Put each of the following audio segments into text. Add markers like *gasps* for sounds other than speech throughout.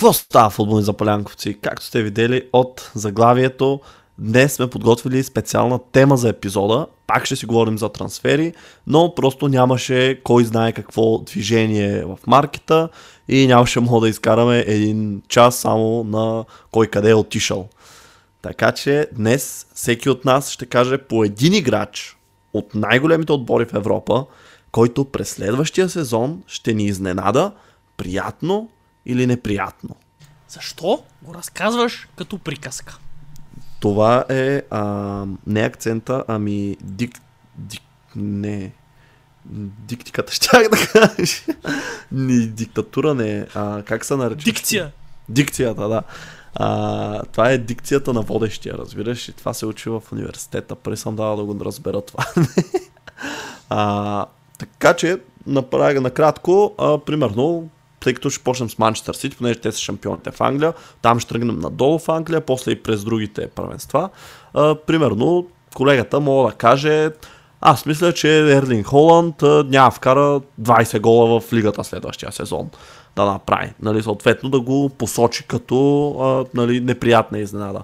Какво става футболни запалянковци? Както сте видели от заглавието, днес сме подготвили специална тема за епизода. Пак ще си говорим за трансфери, но просто нямаше кой знае какво движение в маркета и нямаше *laughs* мога да изкараме един час само на кой къде е отишъл. Така че днес всеки от нас ще каже по един играч от най-големите отбори в Европа, който през следващия сезон ще ни изненада приятно или неприятно. Защо го разказваш като приказка? Това е а, не акцента, ами дик, дик, не, диктиката *laughs* щях да кажа. Не, диктатура не е, а, как се нарича? Дикция. Дикцията, да. А, това е дикцията на водещия, разбираш? И това се учи в университета. Преди съм давал да го разбера това. *laughs* а, така че, направя накратко, а, примерно, тъй като ще почнем с Манчестър Сити, понеже те са шампионите в Англия, там ще тръгнем надолу в Англия, после и през другите първенства. А, примерно, колегата мога да каже, аз мисля, че Ерлин Холанд няма вкара 20 гола в лигата следващия сезон да направи. Нали, съответно да го посочи като а, нали, неприятна изненада.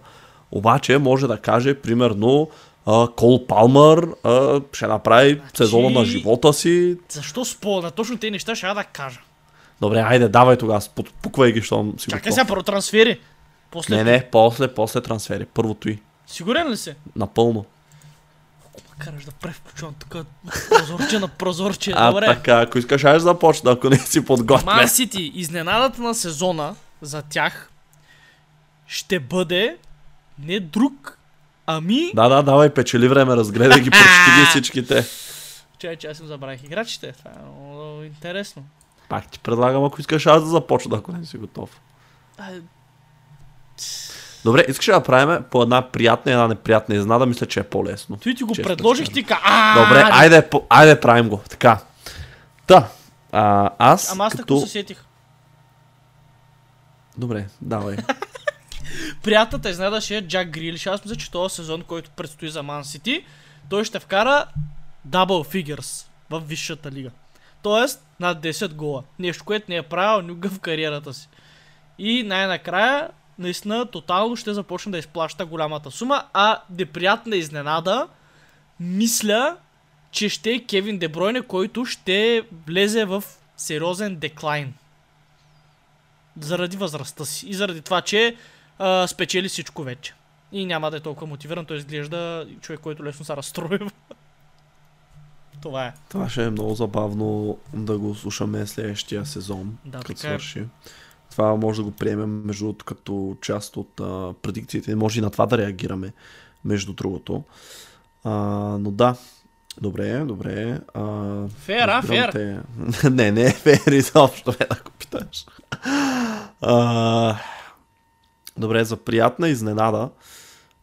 Обаче може да каже, примерно, а, Кол Палмър а, ще направи сезона на живота си. Защо спомня? Точно тези неща ще я да кажа. Добре, айде, давай тогава, пуквай ги, щом си Чакай сега първо трансфери. После... Не, не, после, после трансфери. Първото и. Сигурен ли си? Напълно. Ма караш да превключвам тук прозорче на прозорче. А, Добре. така, ако искаш, аз започна, ако не си подготвен. Ман Сити, изненадата на сезона за тях ще бъде не друг, ами... Да, да, давай, печели време, разгледай ги, прочети ги *laughs* всичките. Чай, че аз им забравих играчите. Това е много интересно. Пак ти предлагам, ако искаш аз да започна, ако не си готов. Добре, искаш да правим по една приятна и една неприятна изненада, мисля, че е по-лесно. Той ти го предложих, ти ка... Добре, айде, по- айде правим го. Така. Та, а, аз Ама аз като... се сетих. Добре, давай. *laughs* Приятната изненада ще е Джак Грилиш. Аз мисля, че този сезон, който предстои за Ман Сити, той ще вкара double figures в висшата лига. Тоест над 10 гола. Нещо, което не е правил никога в кариерата си. И най-накрая, наистина, тотално ще започне да изплаща голямата сума, а неприятна изненада, мисля, че ще е Кевин Дебройне, който ще влезе в сериозен деклайн. Заради възрастта си и заради това, че а, спечели всичко вече. И няма да е толкова мотивиран, той изглежда човек, който лесно се разстроива. Това е. Това ще е много забавно да го слушаме следващия сезон, Да, като е. свърши. Това може да го приемем между като част от а, предикциите. Може и на това да реагираме, между другото. А, но да, добре, добре. А, Фер, а, фер. Те... *laughs* не, не е фер изобщо, бе, да го питаш. А, добре, за приятна изненада,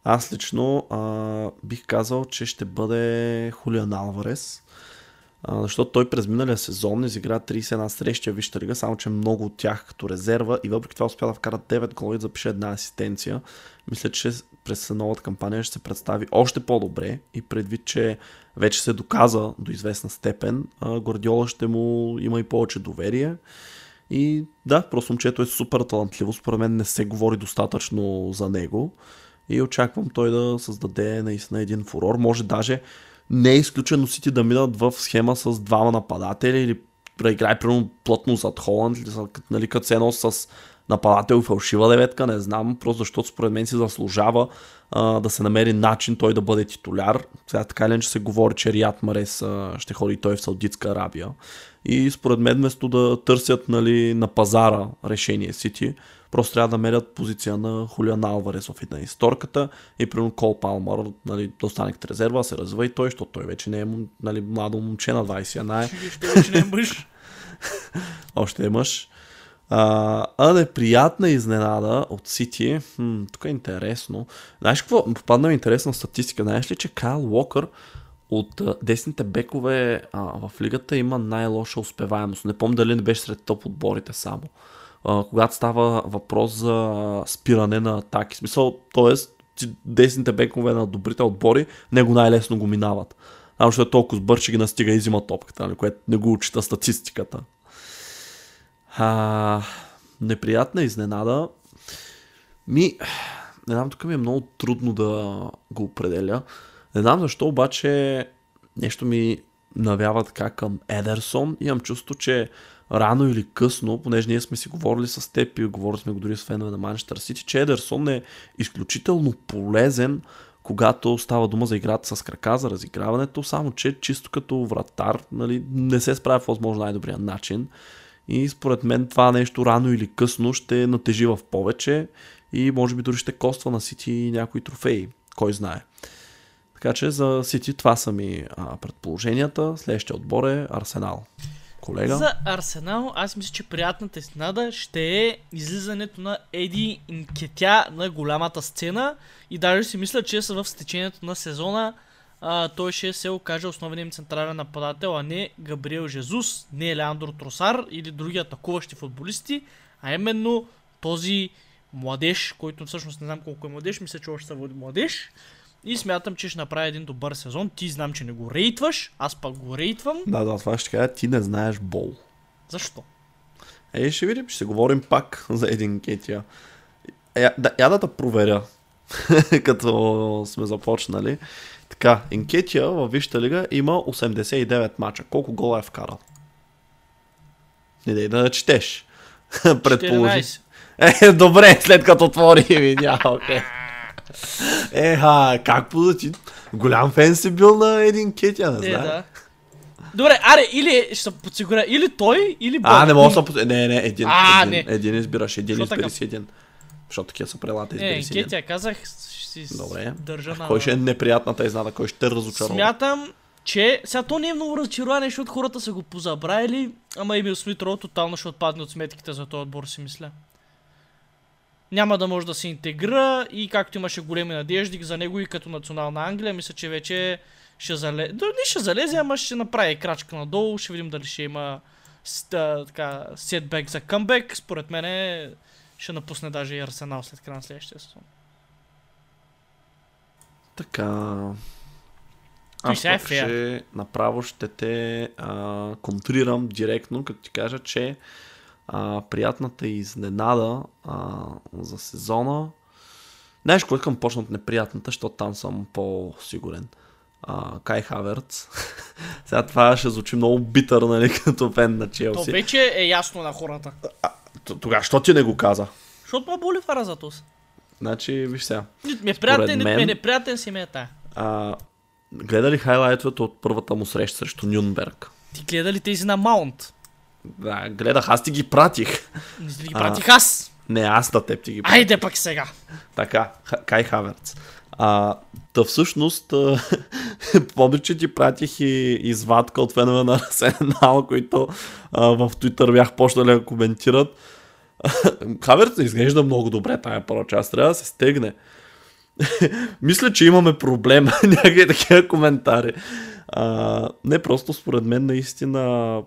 аз лично а, бих казал, че ще бъде Хулиан Алварес. Защото той през миналия сезон изигра 31 срещи в Висшата лига, само че много от тях като резерва и въпреки това успя да вкара 9 гола и да запише една асистенция. Мисля, че през новата кампания ще се представи още по-добре и предвид, че вече се доказа до известна степен, а, Гвардиола ще му има и повече доверие. И да, просто момчето е супер талантливо, според мен не се говори достатъчно за него и очаквам той да създаде наистина един фурор. Може даже не е изключено Сити да минат в схема с двама нападатели или да играе примерно плътно зад Холанд, нали, като се едно с нападател и фалшива деветка, не знам, просто защото според мен си заслужава а, да се намери начин той да бъде титуляр. Сега така или иначе се говори, че Рият Марес а, ще ходи той в Саудитска Арабия. И според мен вместо да търсят нали, на пазара решение Сити, просто трябва да мерят позиция на Хулиан Алварес в една исторката и примерно Кол Палмър нали, да остане като резерва, се развива и той, защото той вече не е нали, младо момче на 21 е. Вече не е мъж. *laughs* Още е мъж. А, а неприятна изненада от Сити. Хм, тук е интересно. Знаеш какво? Попадна ми интересна статистика. Знаеш ли, че Кайл Уокър от десните бекове а, в лигата има най-лоша успеваемост. Не помня дали не беше сред топ отборите само. Когато става въпрос за спиране на атаки. Смисъл, т.е. десните бекове на добрите отбори, него най-лесно го минават. Само защото е толкова сбър, че ги настига и взима топката, нали, което не го учита статистиката. А, неприятна изненада. Ми, не знам, тук ми е много трудно да го определя. Не знам защо, обаче нещо ми навява така към Едерсон. Имам чувство, че рано или късно, понеже ние сме си говорили с теб и говорили сме го дори с фенове на Манчестър Сити, че Едерсон е изключително полезен, когато става дума за играта с крака, за разиграването, само че чисто като вратар нали, не се справя в възможно най-добрия начин. И според мен това нещо рано или късно ще натежи в повече и може би дори ще коства на Сити някои трофеи. Кой знае. Така че за Сити това са ми а, предположенията. Следващия отбор е Арсенал. Колега? За Арсенал, аз мисля, че приятната изненада ще е излизането на Еди Инкетя на голямата сцена и даже си мисля, че са в стечението на сезона а, той ще се окаже основен им централен нападател, а не Габриел Жезус, не Леандро Тросар или други атакуващи футболисти, а именно този младеж, който всъщност не знам колко е младеж, мисля, че още се води младеж. И смятам, че ще направи един добър сезон. Ти знам, че не го рейтваш, аз пък го рейтвам. Да, да, това ще кажа, ти не знаеш бол. Защо? Е, ще видим, ще говорим пак за един кетия. Е, да, я да те проверя, *laughs* като сме започнали. Така, Инкетия във Висшата лига има 89 мача. Колко гола е вкарал? Не дай да четеш. *laughs* Предположи. 14. Е, добре, след като отвори видя, окей. Еха, как позначи? Голям фен си бил на един Кетия, не Е, знае. да. Добре, аре, или ще се подсигуря, или той, или Бог. А, не мога да се... пос- Не, не, един, А, един, не. един избираш, един Защо избери така? си един. Защото такива са правилата, Е, избери си един. Кетия казах, ще си Добре. държа на... Кой ще е неприятната изнада, кой ще те разочарова? Смятам, че сега то не е много разочарование, защото хората са го позабравили, ама Емил Смит Роу тотално ще отпадне от сметките за този отбор, си мисля. Няма да може да се интегрира и както имаше големи надежди за него и като национална Англия, мисля, че вече ще залезе. Дори не ще залезе, ама ще направи крачка надолу, ще видим дали ще има така, сетбек за къмбек. Според мен ще напусне даже и Арсенал след края на следващия сезон. Така... Аз е пък ще направо ще те а, контрирам директно, като ти кажа, че а, приятната изненада а, за сезона... Знаеш, кой към почна от неприятната, защото там съм по-сигурен. А, Кай Хаверц. *laughs* Сега това ще звучи много битър, нали, *laughs* като фен на То Челси. вече е ясно на хората. Тогава, що ти не го каза? Защото ме боли това разатос. Значи, виж сега. Нито ми е приятен, нито мен- ми е неприятен, си ми е тая. А, гледа ли хайлайтовете от първата му среща срещу Нюнберг? Ти гледа ли тези на Маунт? Да, гледах, аз ти ги пратих. Не ли ги А. пратих аз? Не, аз на теб ти ги пратих. Айде пък сега. Така, Кай Хаверц. А, та всъщност, *laughs* помня, че ти пратих и извадка от фенове на Арсенал, които а, в Twitter бях почнали да коментират. *laughs* Хаверц не изглежда много добре тая първа част, трябва да се стегне. *laughs* Мисля, че имаме проблем. Някакви такива коментари. А, не, просто според мен наистина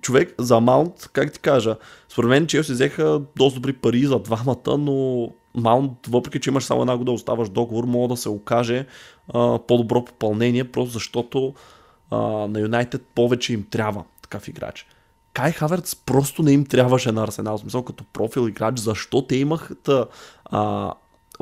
човек за Маунт, как ти кажа, според мен Челси взеха доста добри пари за двамата, но Маунт, въпреки че имаш само една година оставаш договор, мога да се окаже а, по-добро попълнение, просто защото а, на Юнайтед повече им трябва такъв играч. Кай Хаверц просто не им трябваше на Арсенал, смисъл като профил играч, защо те имаха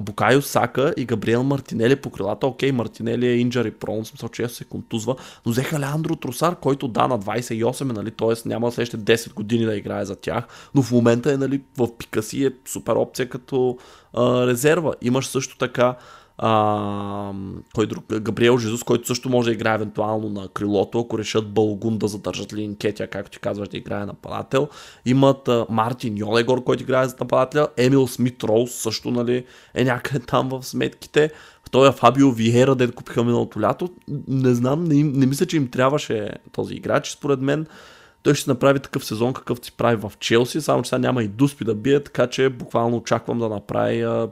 Букайо Сака и Габриел Мартинели по крилата. Окей, Мартинели е injury prone, смисъл, че се контузва, но взеха Леандро Тросар, който да, на 28 е, нали, т.е. няма следващите 10 години да играе за тях, но в момента е нали, в пика си е супер опция като а, резерва. Имаш също така а, кой друг? Габриел Жезус, който също може да играе евентуално на крилото, ако решат Балгун да задържат ли Инкетия, както ти казваш, да играе нападател. Имат а, Мартин Йолегор, който играе за нападателя. Емил Смит Роуз също нали, е някъде там в сметките. Той е Фабио Виера, дед купиха миналото лято. Не знам, не, не мисля, че им трябваше този играч. Според мен той ще направи такъв сезон, какъвто си прави в Челси, само че сега няма и дуспи да бие, така че буквално очаквам да направи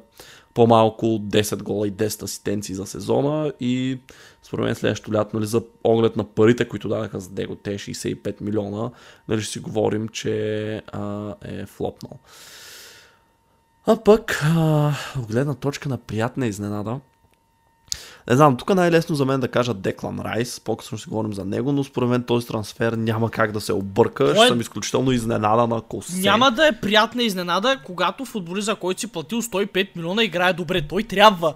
по-малко 10 гола и 10 асистенции за сезона и според мен следващото лято, нали, за оглед на парите, които дадаха за него, те 65 милиона, нали, ще си говорим, че а, е флопнал. А пък, от гледна точка на приятна изненада, не знам, тук най-лесно за мен да кажа Деклан Райс, по-късно ще говорим за него, но според мен този трансфер няма как да се обърка. Той... Ще съм изключително изненада на косе. Няма да е приятна изненада, когато футболист, за който си платил 105 милиона, играе добре. Той трябва.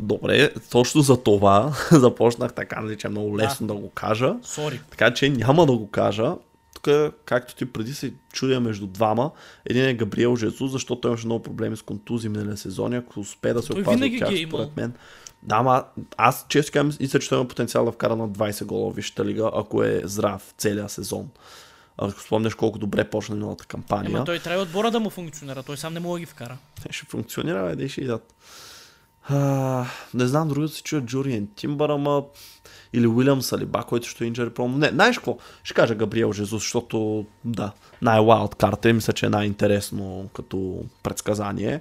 Добре, точно за това *laughs* започнах така, нали, че е много лесно да, да го кажа. Sorry. Така че няма да го кажа. Тук, както ти преди се чудя между двама, един е Габриел Жезус, защото той имаше много проблеми с контузии миналия сезон, ако успее да се опази от тях, е според мен. Да, ама аз често казвам, мисля, че той има потенциал да вкара на 20 гола в Висшата лига, ако е здрав целия сезон. Ако спомняш колко добре почна миналата кампания. Ема той трябва отбора да му функционира, той сам не мога да ги вкара. Те ще функционира, бе, ще идат. А, не знам, другото си чуя Джуриен Тимбър, ама или Уилям Салиба, който ще е инджери пром. Не, знаеш какво? Ще кажа Габриел Жезус, защото да, най-уайлд карта и мисля, че е най-интересно като предсказание.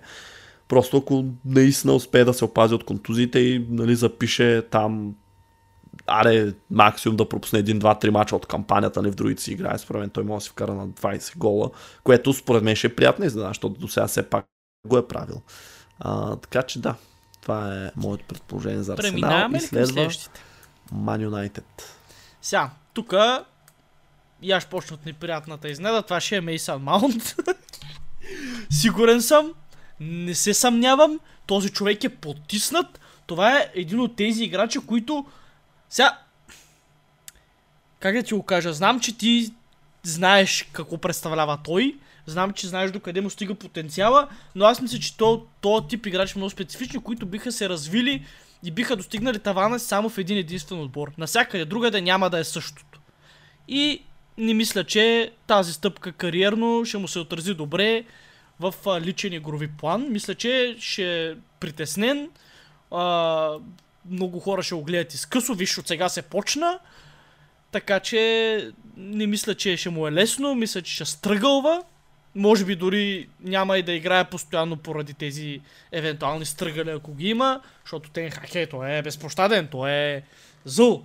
Просто ако наистина успее да се опази от контузиите и нали, запише там аре максимум да пропусне един, два, три мача от кампанията, нали, в другите си играе, според мен той може да си вкара на 20 гола, което според мен ще е приятна изненада, защото до сега все пак го е правил. А, така че да, това е моето предположение за Арсенал. Преминаваме и следва Man United. Сега, тук и аз почна от неприятната изненада, това ще е Мейсън Маунт. *laughs* Сигурен съм, не се съмнявам, този човек е потиснат. Това е един от тези играчи, които... Сега... Как да ти го кажа? Знам, че ти знаеш какво представлява той. Знам, че знаеш докъде му стига потенциала, но аз мисля, че то, то тип играчи много специфични, които биха се развили и биха достигнали тавана само в един единствен отбор. Насякъде другаде няма да е същото. И не мисля, че тази стъпка кариерно ще му се отрази добре в а, личен игрови план. Мисля, че ще е притеснен. А, много хора ще го гледат изкъсо. Виж, от сега се почна. Така че не мисля, че ще му е лесно. Мисля, че ще стръгълва. Може би дори няма и да играе постоянно поради тези евентуални стръгали, ако ги има, защото Тен Хаке, той е безпощаден, той е зъл.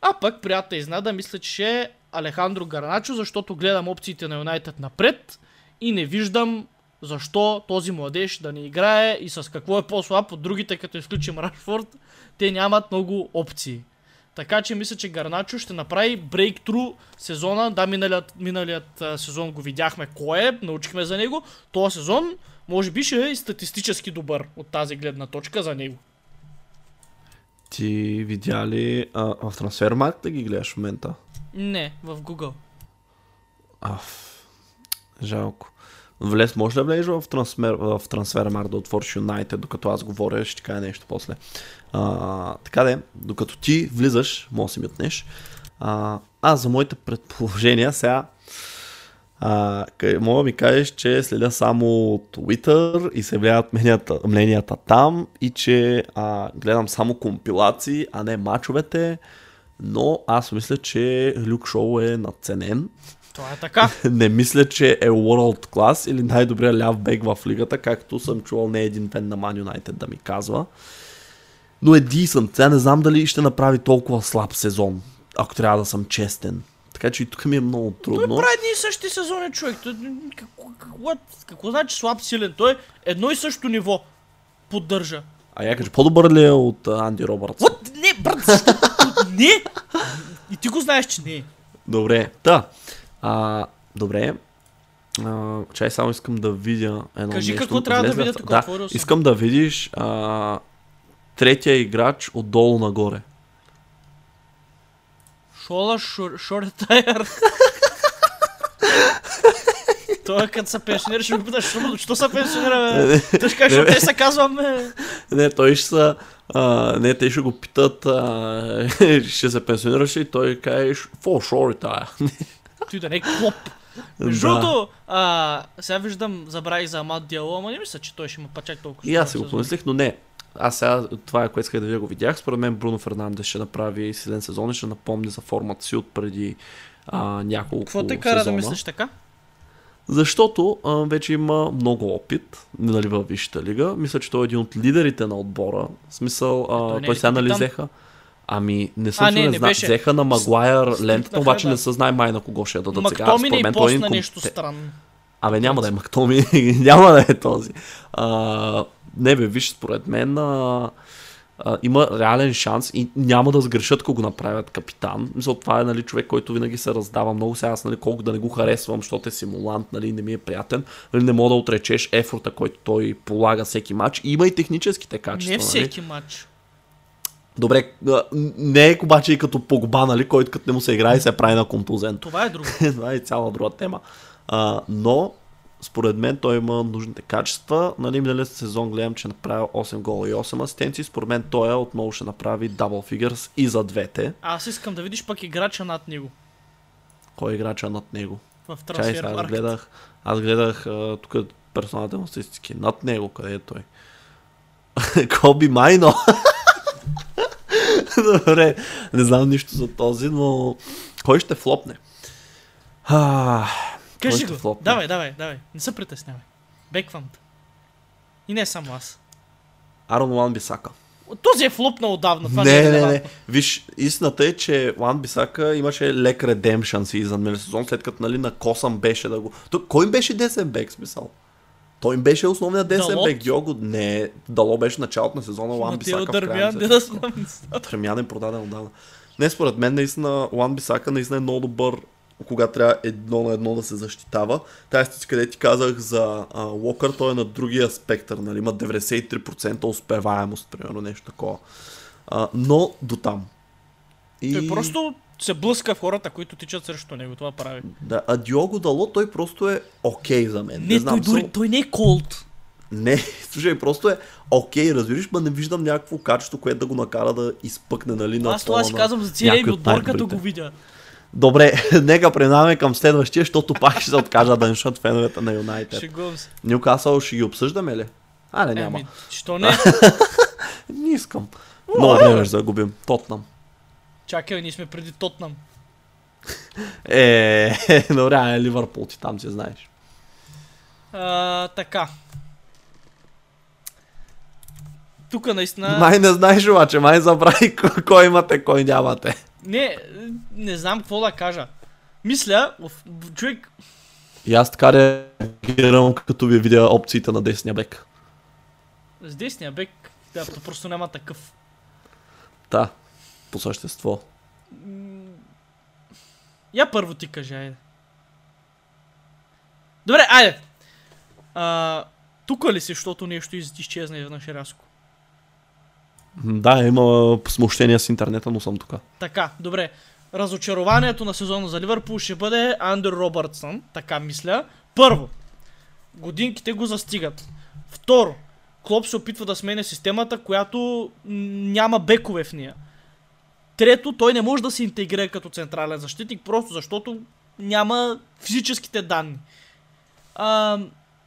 А пък приятна изнада, мисля, че ще е Алехандро Гарначо, защото гледам опциите на Юнайтед напред и не виждам защо този младеж да не играе и с какво е по-слаб от другите, като изключим Рашфорд, те нямат много опции. Така че мисля, че Гарначо ще направи брейктру сезона. Да, миналият, миналият сезон го видяхме кой е, научихме за него. Този сезон може би ще е и статистически добър от тази гледна точка за него. Ти видя ли а, в трансфермарк да ги гледаш в момента? Не, в Google. Аф, жалко. Влез, може да влезеш в, трансфер, в трансфермар да отвориш Юнайтед, докато аз говоря, ще кажа нещо после. А, така де, докато ти влизаш, може да си мютнеш. А, аз за моите предположения сега а, мога да ми кажеш, че следя само Twitter и се влияят мненията, мненията там и че а, гледам само компилации, а не мачовете, но аз мисля, че Люк Шоу е надценен това е така. *laughs* не мисля, че е world class или най-добрият ляв бек в лигата, както съм чувал не един фен на Man United да ми казва. Но е decent. Сега не знам дали ще направи толкова слаб сезон, ако трябва да съм честен. Така че и тук ми е много трудно. Той прави едни и същи сезони, човек. Той, какво, какво, какво значи слаб силен? Той е едно и също ниво поддържа. А я кажа, по-добър ли е от Анди Робъртс? What? Не, брат, не! И ти го знаеш, че не е. Добре, та. А, добре. А, чай само искам да видя едно Кажи нещо. какво трябва да видя тук. Да, искам да видиш а, третия играч отдолу нагоре. Шола Шортайер. Той е като се пенсионира, ще го питаш, що се пенсионира, бе? Той ще каже, те се казваме. Не, той ще са... А, не, те ще го питат, а, *laughs* ще се пенсионираш и той каже, фо, шо тая *laughs* той да не е клоп. Между другото, сега виждам, забравих за Амат Диало, ама не мисля, че той ще има пачак толкова. И аз си го помислих, но не. Аз сега това е което исках да ви го видях. Според мен Бруно Фернандес ще направи силен сезон и ще напомни за формата си от преди а, няколко Какво те кара сезона. да мислиш така? Защото а, вече има много опит нали, във Висшата лига. Мисля, че той е един от лидерите на отбора. В смисъл, а, той той, сега нали взеха. Ами, не съм А, не, не, не зна... беше. Взеха на Магуайър лентата, обаче да. не се знае май на кого ще я дадат сега. Мактомини и е посна един нещо странно. Абе, няма да е Мактоми, *laughs* няма да е този. А, не бе, виж, според мен а, а, има реален шанс и няма да сгрешат, ако го направят капитан. Мисля, това е нали, човек, който винаги се раздава много. Сега аз нали, колко да не го харесвам, защото е симулант, нали, не ми е приятен. Нали, не мога да отречеш ефорта, който той полага всеки матч. И има и техническите качества. Не Нали? всеки матч. Добре, не е обаче и като Погба, нали, който като не му се играе и се прави на контузен. Това е друго. *laughs* Това е цяла друга тема. А, но, според мен, той има нужните качества. Нали, миналият сезон гледам, че е направил 8 гола и 8 асистенции. Според мен той отново ще направи дабл фигърс и за двете. Аз искам да видиш пък играча над него. Кой е играча над него? В Чай, сега аз гледах, аз гледах тук персоналните му статистики. Над него, къде е той? *laughs* Коби Майно. *laughs* *laughs* Добре, не знам нищо за този, но кой ще флопне? А, кой Кажи ще го. флопне? Давай, давай, давай. Не се притеснявай. Беквам те. И не само аз. Арон Уан Бисака. Този е флопнал отдавна. Това не, е не, не. Виж, истината е, че Уан Бисака имаше лек редемшън си за сезон, след като нали, на Косъм беше да го... То, кой беше десен бек, смисъл? Той им беше основният десен бек. Диого, не, Дало беше началото на сезона, Матео Бисака Дърмян, не да. Тремян е продаден отдавна. Не, според мен наистина Уан Бисака наистина е много добър кога трябва едно на едно да се защитава. Тая статистика, къде ти казах за а, Локър, той е на другия спектър, нали? има 93% успеваемост, примерно нещо такова. А, но до там. И... Той просто се блъска в хората, които тичат срещу него. Това прави. Да, а Диого Дало, той просто е окей за мен. Не, знам, той, дори, той не е колд. Не, *laughs* слушай, просто е окей, разбираш, ма не виждам някакво качество, което да го накара да изпъкне, нали, на Аз това си казвам за целия ми от отбор, като го видя. Добре, *laughs* нека преминаваме към следващия, защото пак ще се откажа да нещат феновете на Юнайтед. Шегувам се. Нюкасъл ще ги обсъждаме ли? А, не, няма. Еми, що не? *laughs* Не искам. Много време ще загубим. Тотнам. Чакай, ние сме преди Тотнам. *laughs* Е, *laughs* добре, а Ливърпул ти там си знаеш. А, така. Тук наистина... Май не знаеш обаче, май забрави ко- кой имате, кой нямате. Не, не знам какво да кажа. Мисля, в- човек, И аз така реагирам, като ви видя опциите на десния бек. с десния бек, да, то просто няма такъв. Да, по същество. Я първо ти кажи, айде. Добре, айде. А, тук ли си, защото нещо из- изчезна изведнъж рязко? Да, има смущения с интернета, но съм тук. Така, добре. Разочарованието на сезона за Ливърпул ще бъде Андер Робъртсън, така мисля. Първо, годинките го застигат. Второ, Клоп се опитва да сменя системата, която няма бекове в нея. Трето, той не може да се интегрира като централен защитник, просто защото няма физическите данни. А,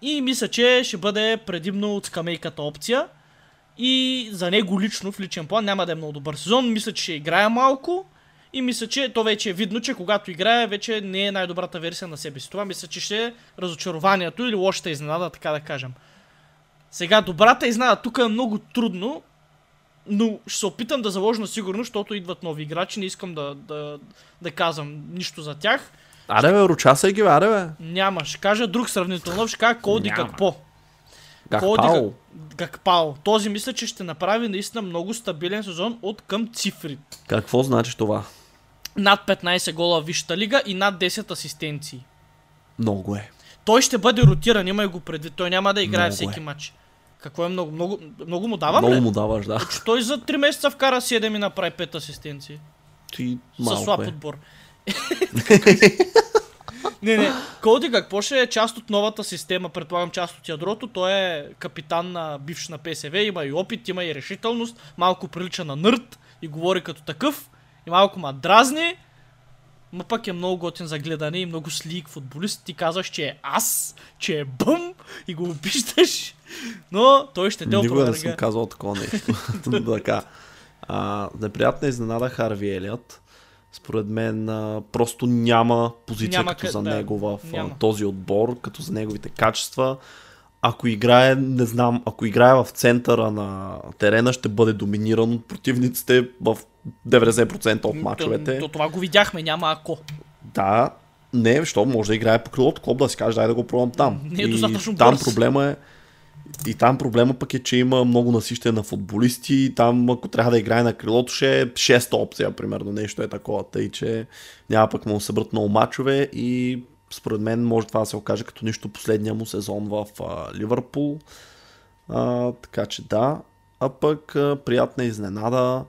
и мисля, че ще бъде предимно от скамейката опция. И за него лично в личен план няма да е много добър сезон. Мисля, че ще играе малко. И мисля, че то вече е видно, че когато играе, вече не е най-добрата версия на себе си. Това мисля, че ще е разочарованието или лошата изненада, така да кажем. Сега, добрата изненада тук е много трудно, но ще се опитам да заложа на сигурно, защото идват нови играчи. Не искам да, да, да казвам нищо за тях. Аре бе, ручаса ги, аре бе. Няма. Ще кажа друг сравнително нов. Ще кажа Коди. Какпо. Гакпао. Гакпао. Този мисля, че ще направи наистина много стабилен сезон от към цифри. Какво значи това? Над 15 гола в Висшата лига и над 10 асистенции. Много е. Той ще бъде ротиран, имай го предвид. Той няма да играе Много всеки е. матч. Какво е много? Много, много му давам Много му даваш, да. Че той за 3 месеца вкара 7 и направи 5 асистенции. Ти Със слаб малко е. отбор. *laughs* не, не. Коди какво ще е част от новата система, предполагам част от ядрото. Той е капитан на бивш на ПСВ, има и опит, има и решителност, малко прилича на нърд и говори като такъв. И малко ма дразни, но пък е много готин за гледане и много слик футболист. Ти казваш, че е ас, че е бъм и го обиждаш, но той ще те Никога не съм казал такова нещо. *laughs* *laughs* така. А, неприятна изненада Харви Елиот. Според мен а, просто няма позиция Няма като за да, него в няма. този отбор, като за неговите качества. Ако играе, не знам, ако играе в центъра на терена, ще бъде доминиран от противниците в 90% от мачовете. То, то, това го видяхме, няма ако. Да, не, защо може да играе по крилото клуб, да си каже, дай да го пробвам там. Не е и достатъчно там бърз. проблема е, и там проблема пък е, че има много насищане на футболисти и там ако трябва да играе на крилото ще е шеста опция, примерно, нещо е такова, тъй че няма пък му да събрат много мачове и според мен може това да се окаже като нищо последния му сезон в а, Ливърпул. А, така че да, а пък а, приятна изненада.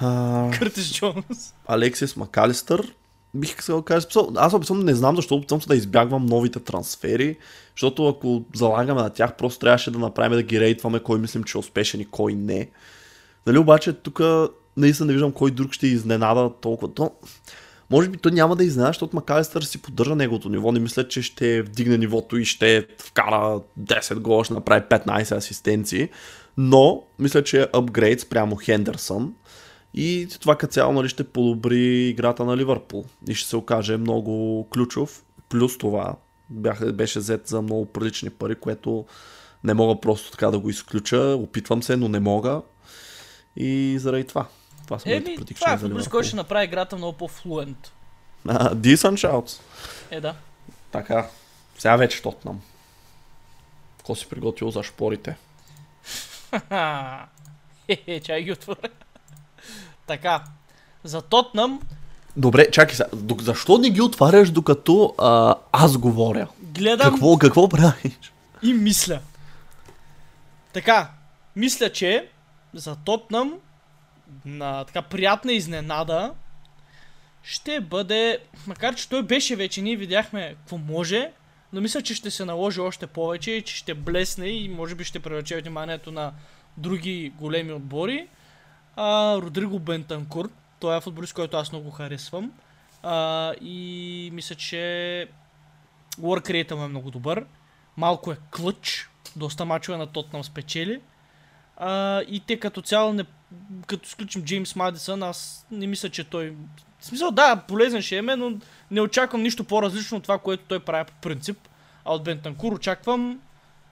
А, Къртис Джонс. Алексис Макалистър, бих искал да кажа, аз опитвам не знам защо опитвам се да избягвам новите трансфери, защото ако залагаме на тях, просто трябваше да направим да ги рейтваме кой мислим, че е успешен и кой не. Нали обаче тук наистина не виждам кой друг ще изненада толкова. То, може би той няма да изненада, защото Макалистър си поддържа неговото ниво. Не мисля, че ще вдигне нивото и ще вкара 10 гола, ще направи 15 асистенции. Но мисля, че е апгрейд спрямо Хендерсън. И това като цяло нали, ще подобри играта на Ливърпул и ще се окаже много ключов. Плюс това бях, беше взет за много прилични пари, което не мога просто така да го изключа. Опитвам се, но не мога. И заради това. Това са Еми, това е футболист, който ще направи играта много по-флуент. А, Decent shouts. Е, да. Така. Сега вече Тотнам. Ко си приготвил за шпорите? *laughs* Хе-хе, чай ги отворя. Така. За Тотнам Добре, чакай сега. Защо не ги отваряш докато а, аз говоря? гледам Какво, какво правиш? и мисля. Така, мисля, че за Тотнам на така приятна изненада ще бъде, макар че той беше вече, ние видяхме какво може, но мисля, че ще се наложи още повече че ще блесне и може би ще привлече вниманието на други големи отбори. А, Родриго Бентанкур, той е футболист, който аз много харесвам. А, и мисля, че work rate му е много добър. Малко е клъч, доста мачове на Тотнам спечели. А, и те като цяло, не, като изключим Джеймс Мадисън, аз не мисля, че той... В смисъл, да, полезен ще е, но не очаквам нищо по-различно от това, което той прави по принцип. А от Бентанкур очаквам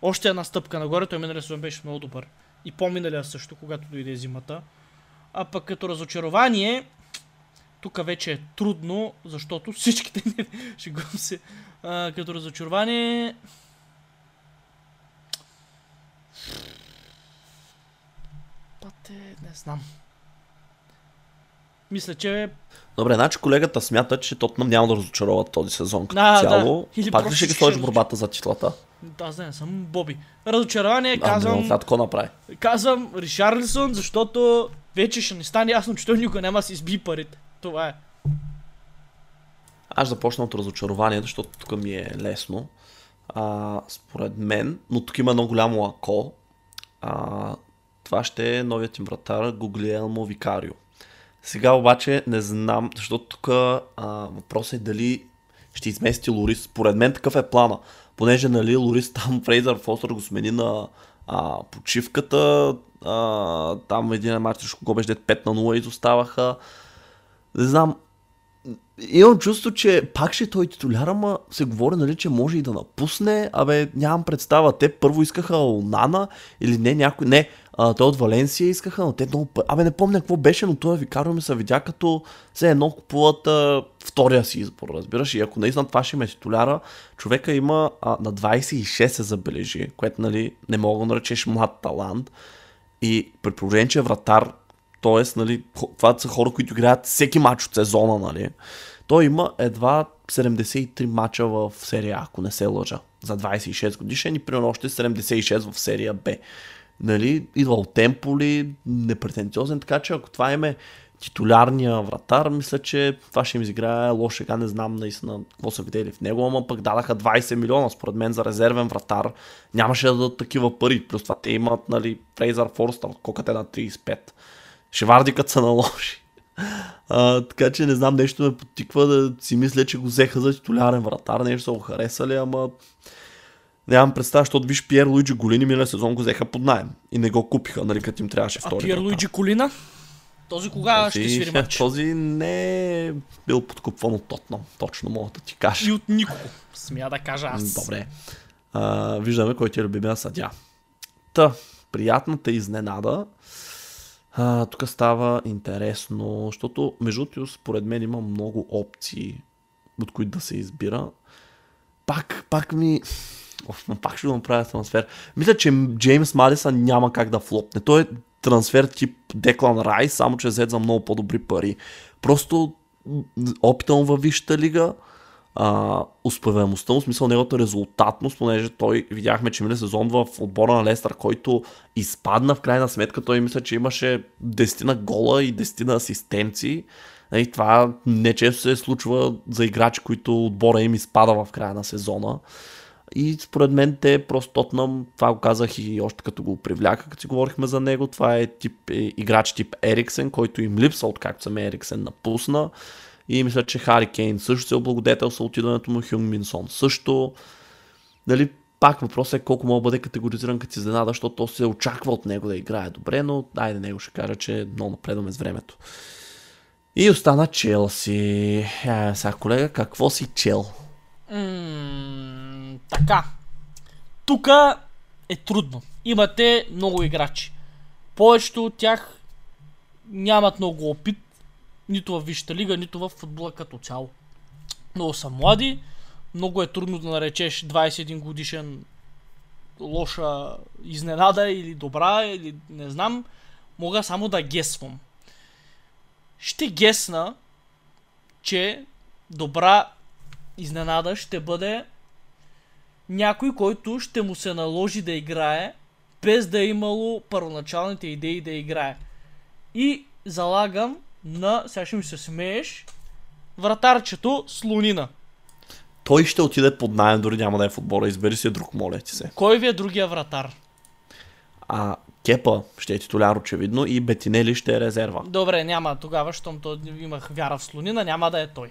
още една стъпка нагоре. Той миналия сезон беше много добър. И по-миналия също, когато дойде зимата. А пък като разочарование, тук вече е трудно, защото всичките не *laughs* шегувам се. А, като разочарование... Пате, не знам. Мисля, че Добре, значи колегата смята, че Тотнам няма да разочароват този сезон като А, да. цяло. Или Пак ли ще ги сложиш борбата за титлата? аз да не съм Боби. Разочарование А, казвам, това какво направи? казвам Ришарлисон, защото вече ще ни стане ясно, че той никога няма да си изби парите. Това е. Аз започна от разочарование, защото тук ми е лесно. А, според мен, но тук има едно голямо ако. А, това ще е новият им вратар Гуглиелмо Викарио. Сега обаче не знам, защото тук въпросът е дали ще измести Лорис. Според мен такъв е плана. Понеже нали, Лорис там Фрейзър Фостър го смени на а, почивката. А, там един матч срещу кого беше 5 на 0 изоставаха. Не знам, Имам чувство, че пак ще е той титуляр, ама се говори, нали, че може и да напусне. Абе, нямам представа. Те първо искаха Онана или не някой. Не, а, той от Валенсия искаха, но те много. Абе, не помня какво беше, но той Викарио ми се видя като все едно купуват а, втория си избор, разбираш. И ако наистина това ще ме титуляра, човека има а, на 26 се забележи, което нали, не мога да наречеш млад талант. И при положение, че е вратар, т.е. Нали, това са хора, които играят всеки матч от сезона, нали. Той има едва 73 мача в серия ако не се лъжа. За 26 годишен и примерно още 76 в серия Б. Нали, идва от Темполи, непретенциозен, така че ако това име титулярния вратар, мисля, че това ще им изиграе лоша сега, не знам наистина какво са видели в него, ама пък дадаха 20 милиона, според мен за резервен вратар. Нямаше да дадат такива пари, плюс това те имат, нали, Фрейзър Форстър, колкото е на 35. Шевардикът са наложи. А, така че не знам, нещо ме потиква да си мисля, че го взеха за титулярен вратар, нещо са го харесали, ама нямам представа, защото виж Пьер Луиджи Голини миналия сезон го взеха под найем и не го купиха, нали, като им трябваше А втори Пиер вратар. Луиджи Колина? Този кога ще свири матч? Този не е бил подкупван от Тотнам, точно мога да ти кажа. И от никого, смея да кажа аз. Добре. А, виждаме кой ти е любимия съдя. Та, приятната изненада. А, тук става интересно, защото между другото, според мен има много опции, от които да се избира. Пак, пак ми... *laughs* Пак ще го направя трансфер. Мисля, че Джеймс Мадисън няма как да флопне. Той е трансфер тип Деклан Рай, само че е взет за много по-добри пари. Просто опита му във Висшата лига, а, успеваемостта му, смисъл неговата резултатност, понеже той видяхме, че минали сезон в отбора на Лестър, който изпадна в крайна сметка, той мисля, че имаше 10 на гола и 10 на асистенции. И това не често се случва за играчи, които отбора им изпада в края на сезона. И според мен те просто Тотнам, това го казах и още като го привляка, като си говорихме за него, това е тип, е, играч тип Ериксен, който им липсва, откакто съм Ериксен напусна. И мисля, че Хари Кейн също се облагодетел с отидането му, Хюн Минсон също. Нали, пак въпросът е колко мога да бъде категоризиран като изненада, защото то се очаква от него да играе добре, но айде него ще кажа, че много напредваме с времето. И остана Челси. Е, сега колега, какво си чел? М- така. Тук е трудно. Имате много играчи. Повечето от тях нямат много опит, нито в Висшата лига, нито в футбола като цяло. Много са млади, много е трудно да наречеш 21 годишен лоша изненада или добра, или не знам. Мога само да гесвам. Ще гесна, че добра изненада ще бъде някой, който ще му се наложи да играе, без да е имало първоначалните идеи да играе. И залагам на, сега ще ми се смееш, вратарчето Слонина. Той ще отиде под найем, дори няма да е футбола. Избери си друг, моля ти се. Кой ви е другия вратар? А Кепа ще е титуляр очевидно и Бетинели ще е резерва. Добре, няма тогава, щом то имах вяра в Слонина, няма да е той.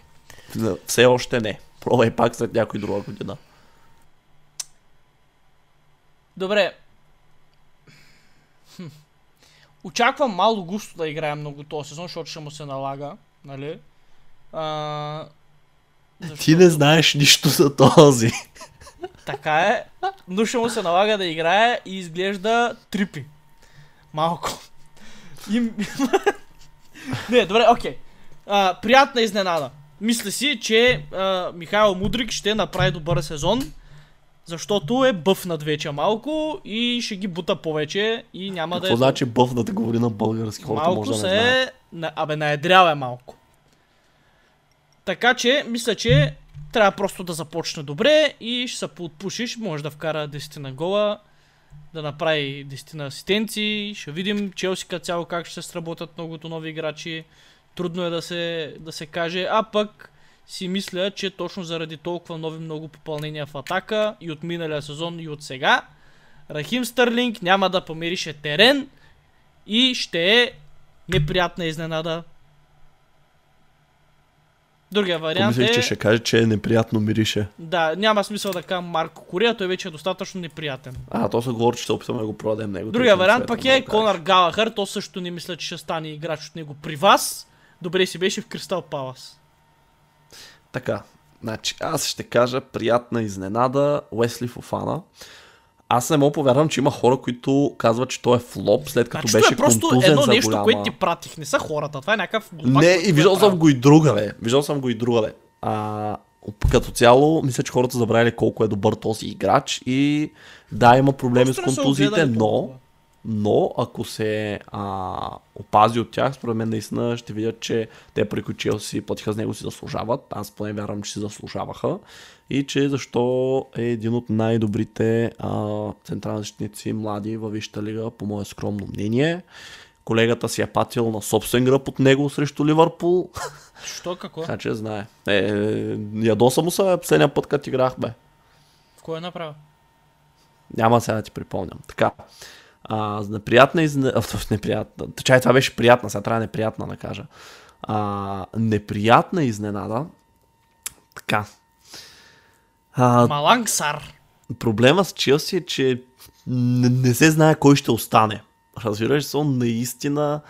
Все още не. Пробвай пак след някой друга година. Добре. Хм. Очаквам Мало Густо да играе много този сезон, защото ще му се налага, нали? А, защото... Ти не знаеш нищо за този. Така е, но ще му се налага да играе и изглежда трипи. Малко. И... не, добре, окей. Okay. приятна изненада. Мисля си, че а, Михаил Мудрик ще направи добър сезон, защото е бъфнат вече малко и ще ги бута повече и няма да е... Какво значи бъфнат говори на български? Хората малко може да не се е... На... Абе, наедрял е малко. Така че, мисля, че трябва просто да започне добре и ще се подпушиш, може да вкара 10 на гола, да направи 10 на асистенции, ще видим Челси като цяло как ще се сработят многото нови играчи. Трудно е да се, да се каже, а пък си мисля, че точно заради толкова нови много попълнения в атака и от миналия сезон и от сега, Рахим Стърлинг няма да помирише терен и ще е неприятна изненада. Другия вариант Помислих, е... че ще каже, че е неприятно мирише. Да, няма смисъл да кажа Марко Кория, той вече е достатъчно неприятен. А, то се говори, че се опитваме да го продадем него. Другия вариант пък е Конар Галахър, то също не мисля, че ще стане играч от него при вас. Добре си беше в Кристал Палас. Така, значи аз ще кажа приятна изненада Уесли Фофана. Аз не мога повярвам, че има хора, които казват, че той е флоп, след като значи, беше е просто едно за нещо, голяма... което ти пратих. Не са хората. Това е някакъв Не, и виждал съм го и друга, бе. Виждал съм го и друга, бе. А, като цяло, мисля, че хората забравили колко е добър този играч и да, има проблеми просто с контузиите, но но ако се а, опази от тях, според мен наистина ще видят, че те пари, които си платиха с него си заслужават. Аз поне вярвам, че си заслужаваха. И че защо е един от най-добрите а, централни защитници млади във Висшата лига, по мое скромно мнение. Колегата си е патил на собствен гръб от него срещу Ливърпул. Що, какво? Така че знае. Е, ядоса му се последния път, като играх, бе. В кое е направил? Няма сега да ти припомням. Така. А, неприятна изненада. неприятна. Чай, това беше приятна, сега трябва неприятна да кажа. А, неприятна изненада. Така. А, Малангсар. Проблема с Челси е, че не, не се знае кой ще остане. Разбираш се, наистина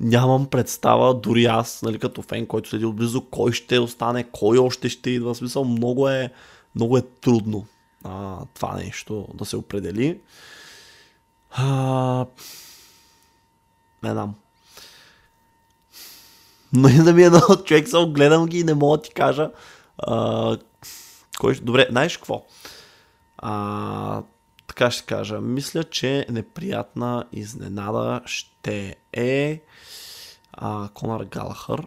нямам представа, дори аз, нали, като фен, който следи отблизо, кой ще остане, кой още ще идва. В смисъл, много е, много е трудно а, това нещо да се определи. А, не знам. Но и да ми е едно човек, само гледам ги и не мога да ти кажа. А, кой, добре, знаеш какво? А, така ще кажа. Мисля, че неприятна изненада ще е а, Конар Галахър.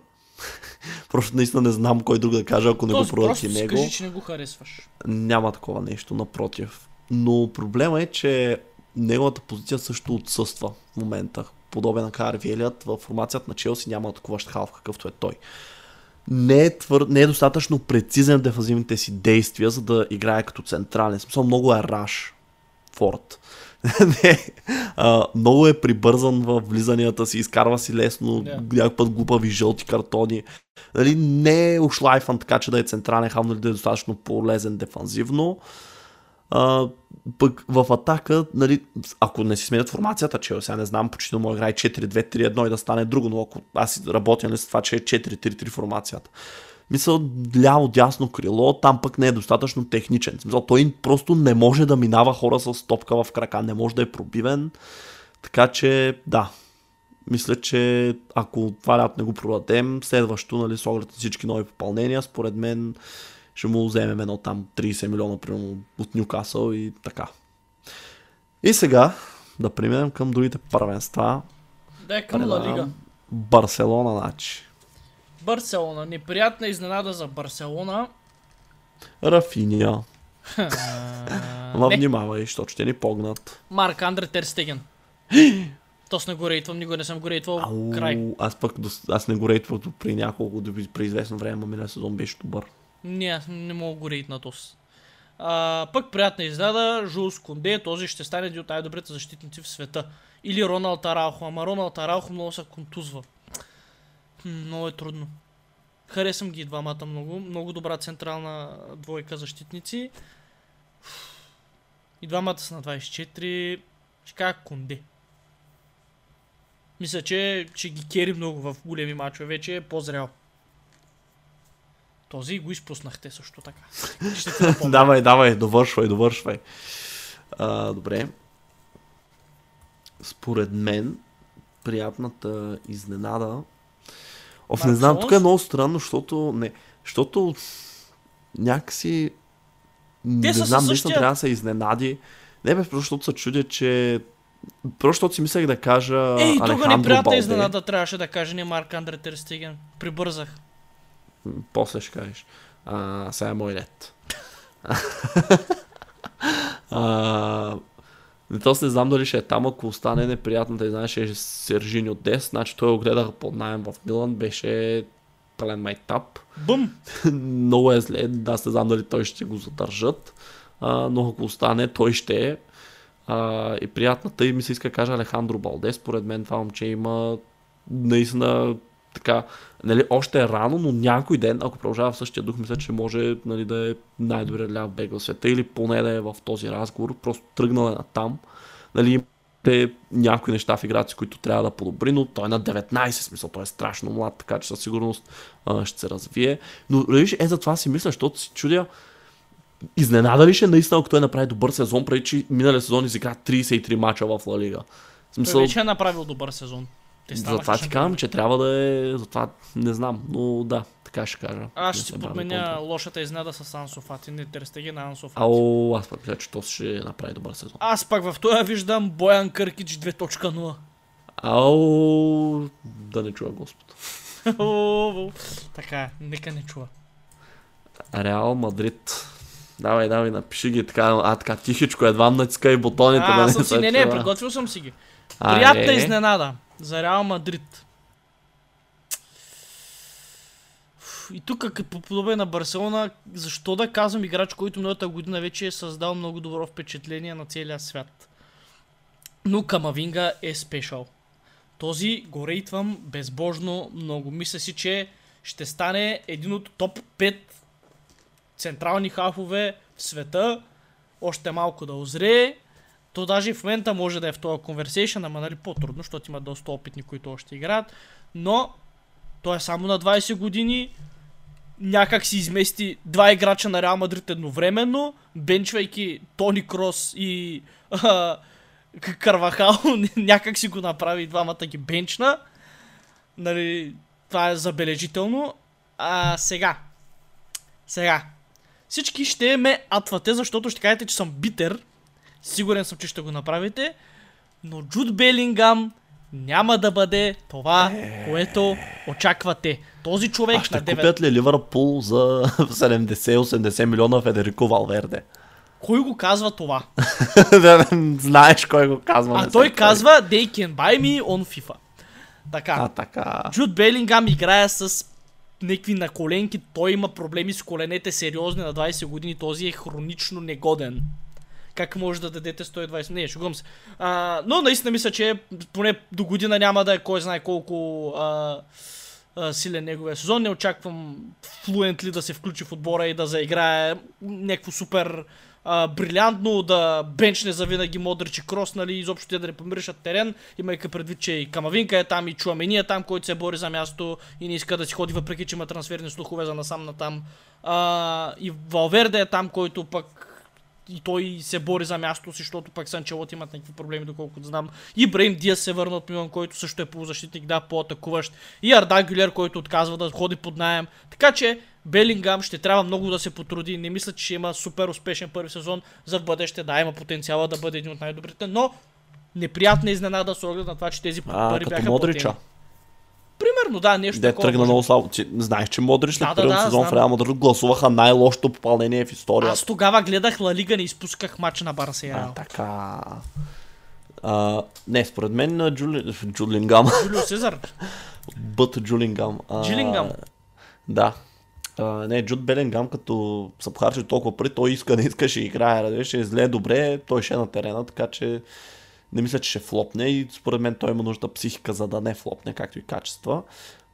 *laughs* Просто наистина не знам кой друг да кажа, ако не го продадат и него. Кажи, че не го харесваш. Няма такова нещо, напротив. Но проблема е, че неговата позиция също отсъства в момента. Подобен на Карви Елият, в формацията на Челси няма атакуващ халф, какъвто е той. Не е, твър... не е достатъчно прецизен в дефазивните си действия, за да играе като централен. Смисъл много е раш. Форд. *laughs* не, а, много е прибързан в влизанията си, изкарва си лесно, yeah. някакъв път глупави жълти картони. Нали, не е ушлайфан така, че да е централен хам, нали, да е достатъчно полезен дефанзивно. А, пък в атака, нали, ако не си сменят формацията, че сега не знам, почти да играе 4-2-3-1 и да стане друго, но ако аз работя нали, с това, че е 4-3-3 формацията. Мисъл, ляво, дясно крило, там пък не е достатъчно техничен. Мисъл, той просто не може да минава хора с топка в крака, не може да е пробивен. Така че, да, мисля, че ако това лято не го продадем, следващо, нали, с оглед на всички нови попълнения, според мен ще му вземем едно там 30 милиона, примерно, от Нюкасъл и така. И сега да преминем към другите първенства. Да, е към Ла Лига. Барселона, значи. Барселона. Неприятна изненада за Барселона. Рафиния. *laughs* Ма внимавай, защото ще ни погнат. Марк Андре Терстеген. *gasps* То с не го рейтвам, никога не съм го рейтвал. Ау, край. Аз пък аз не го рейтвал при няколко, при известно време, миналия сезон беше добър. Не, не мога го рейтна тос. А, пък приятна изненада, Жулс Конде, този ще стане един от най-добрите защитници в света. Или Роналд Арахо, ама Роналд Арахо много се контузва. Много е трудно. Харесвам ги двамата много. Много добра централна двойка защитници. И двамата са на 24. Ще кажа Конде. Мисля, че ще ги кери много в големи мачове. Вече е по-зрял. Този го изпуснахте също така. *laughs* давай, давай, довършвай, довършвай. А, добре. Според мен, приятната изненада Оф, не знам, тук е много странно, защото не, защото някакси Те не знам, същия... наистина трябва да се изненади. Не бе, защото се чудя, че Просто си мислех да кажа Ей, тук неприятна изненада трябваше да каже не Марк Андре Терстеген. Прибързах. После ще кажеш. А, сега е мой ред. *laughs* а, то не знам дали ще е там, ако остане неприятно да знаеш, е Сержини от 10, значи той го гледах под найем в Милан, беше пълен майтап. Бум! *laughs* Много е зле, аз не знам дали той ще го задържат, а, но ако остане, той ще е. А, и приятната и ми се иска да кажа Алехандро Балдес, според мен това момче има наистина така, нали, още е рано, но някой ден, ако продължава в същия дух, мисля, че може нали, да е най-добрият ляв бег в света или поне да е в този разговор, просто тръгнал е на там. Нали, те някои неща в играта, които трябва да подобри, но той е на 19, смисъл, той е страшно млад, така че със сигурност а, ще се развие. Но виж, е за това си мисля, защото си чудя, изненада ли ще наистина, ако той направи добър сезон, преди че миналия сезон изигра 33 мача в Ла Лига. Смисъл... Той вече е направил добър сезон. Затова ти казвам, че трябва да е... Затова не знам, но да, така ще кажа. Аз ще си подменя лошата изнада с Ансо Фати, не търстеги на Ансо Фати. Ау, аз пък мисля, че то ще направи добър сезон. Аз пък в това виждам Боян Къркич 2.0. Ау, да не чуя Господ. така, нека не чува. Реал Мадрид. Давай, давай, напиши ги така, а така тихичко, едва натискай бутоните. А, да не съм си, не, не, приготвил съм си ги. Приятна изненада за Реал Мадрид. И тук, като подобен на Барселона, защо да казвам играч, който миналата година вече е създал много добро впечатление на целия свят. Но Камавинга е спешъл. Този го рейтвам безбожно много. Мисля си, че ще стане един от топ 5 централни хафове в света. Още малко да озрее То даже в момента може да е в този conversation, ама нали по-трудно, защото има доста опитни, които още играят. Но той е само на 20 години, някак си измести два играча на Реал Мадрид едновременно, бенчвайки Тони Крос и а, Карвахал, *laughs* някак си го направи двамата ги бенчна. Нали, това е забележително. А сега. Сега. Всички ще ме атвате, защото ще кажете, че съм битер. Сигурен съм, че ще го направите. Но Джуд Белингам няма да бъде това, което очаквате. Този човек А ще на 9... купят ли Ливърпул за *laughs* 70-80 милиона Федерико Валверде? Кой го казва това? *laughs* Знаеш кой го казва. А той казва They can buy me on FIFA. Така. А, така. Джуд Белингам играе с някакви наколенки. Той има проблеми с коленете сериозни на 20 години. Този е хронично негоден. Как може да дадете 120? Не, шугам се. А, но наистина мисля, че поне до година няма да е кой знае колко а, а, силен неговия сезон. Не очаквам флуентли да се включи в отбора и да заиграе някакво супер а, брилянтно, да бенчне за винаги Модрич и Крос, нали, изобщо те да не помиришат терен, имайки предвид, че и Камавинка е там, и Чуамени е там, който се бори за място и не иска да си ходи, въпреки че има трансферни слухове за насам на там. А, и Валверде е там, който пък и той се бори за място си, защото пък Санчелот имат някакви проблеми, доколкото знам. И Брейм Диас се върна от Милан, който също е полузащитник, да, по-атакуващ. И Арда Гюлер, който отказва да ходи под найем. Така че Белингам ще трябва много да се потруди. Не мисля, че ще има супер успешен първи сезон за в бъдеще. Да, има потенциала да бъде един от най-добрите, но неприятна изненада с оглед на това, че тези пари бяха Модрича. платени. Примерно, да, нещо Де такова. тръгна много слабо. Ти знаеш, че Модрич след Да, първият да, сезон в. Реал Мадрид гласуваха най-лошото попълнение в историята. Аз тогава гледах Ла Лига, не изпусках матча на и А, така. А, не, според мен Джули... Джулингам. *laughs* Джулио Сезар. Бът Джулингам. А, Джилингам. Да. А, не, Джуд Белингам, като са похарчили толкова пари, той иска, не иска, ще играе, ще излее добре, той ще е на терена, така че не мисля, че ще флопне и според мен той има нужда психика, за да не флопне, както и качества.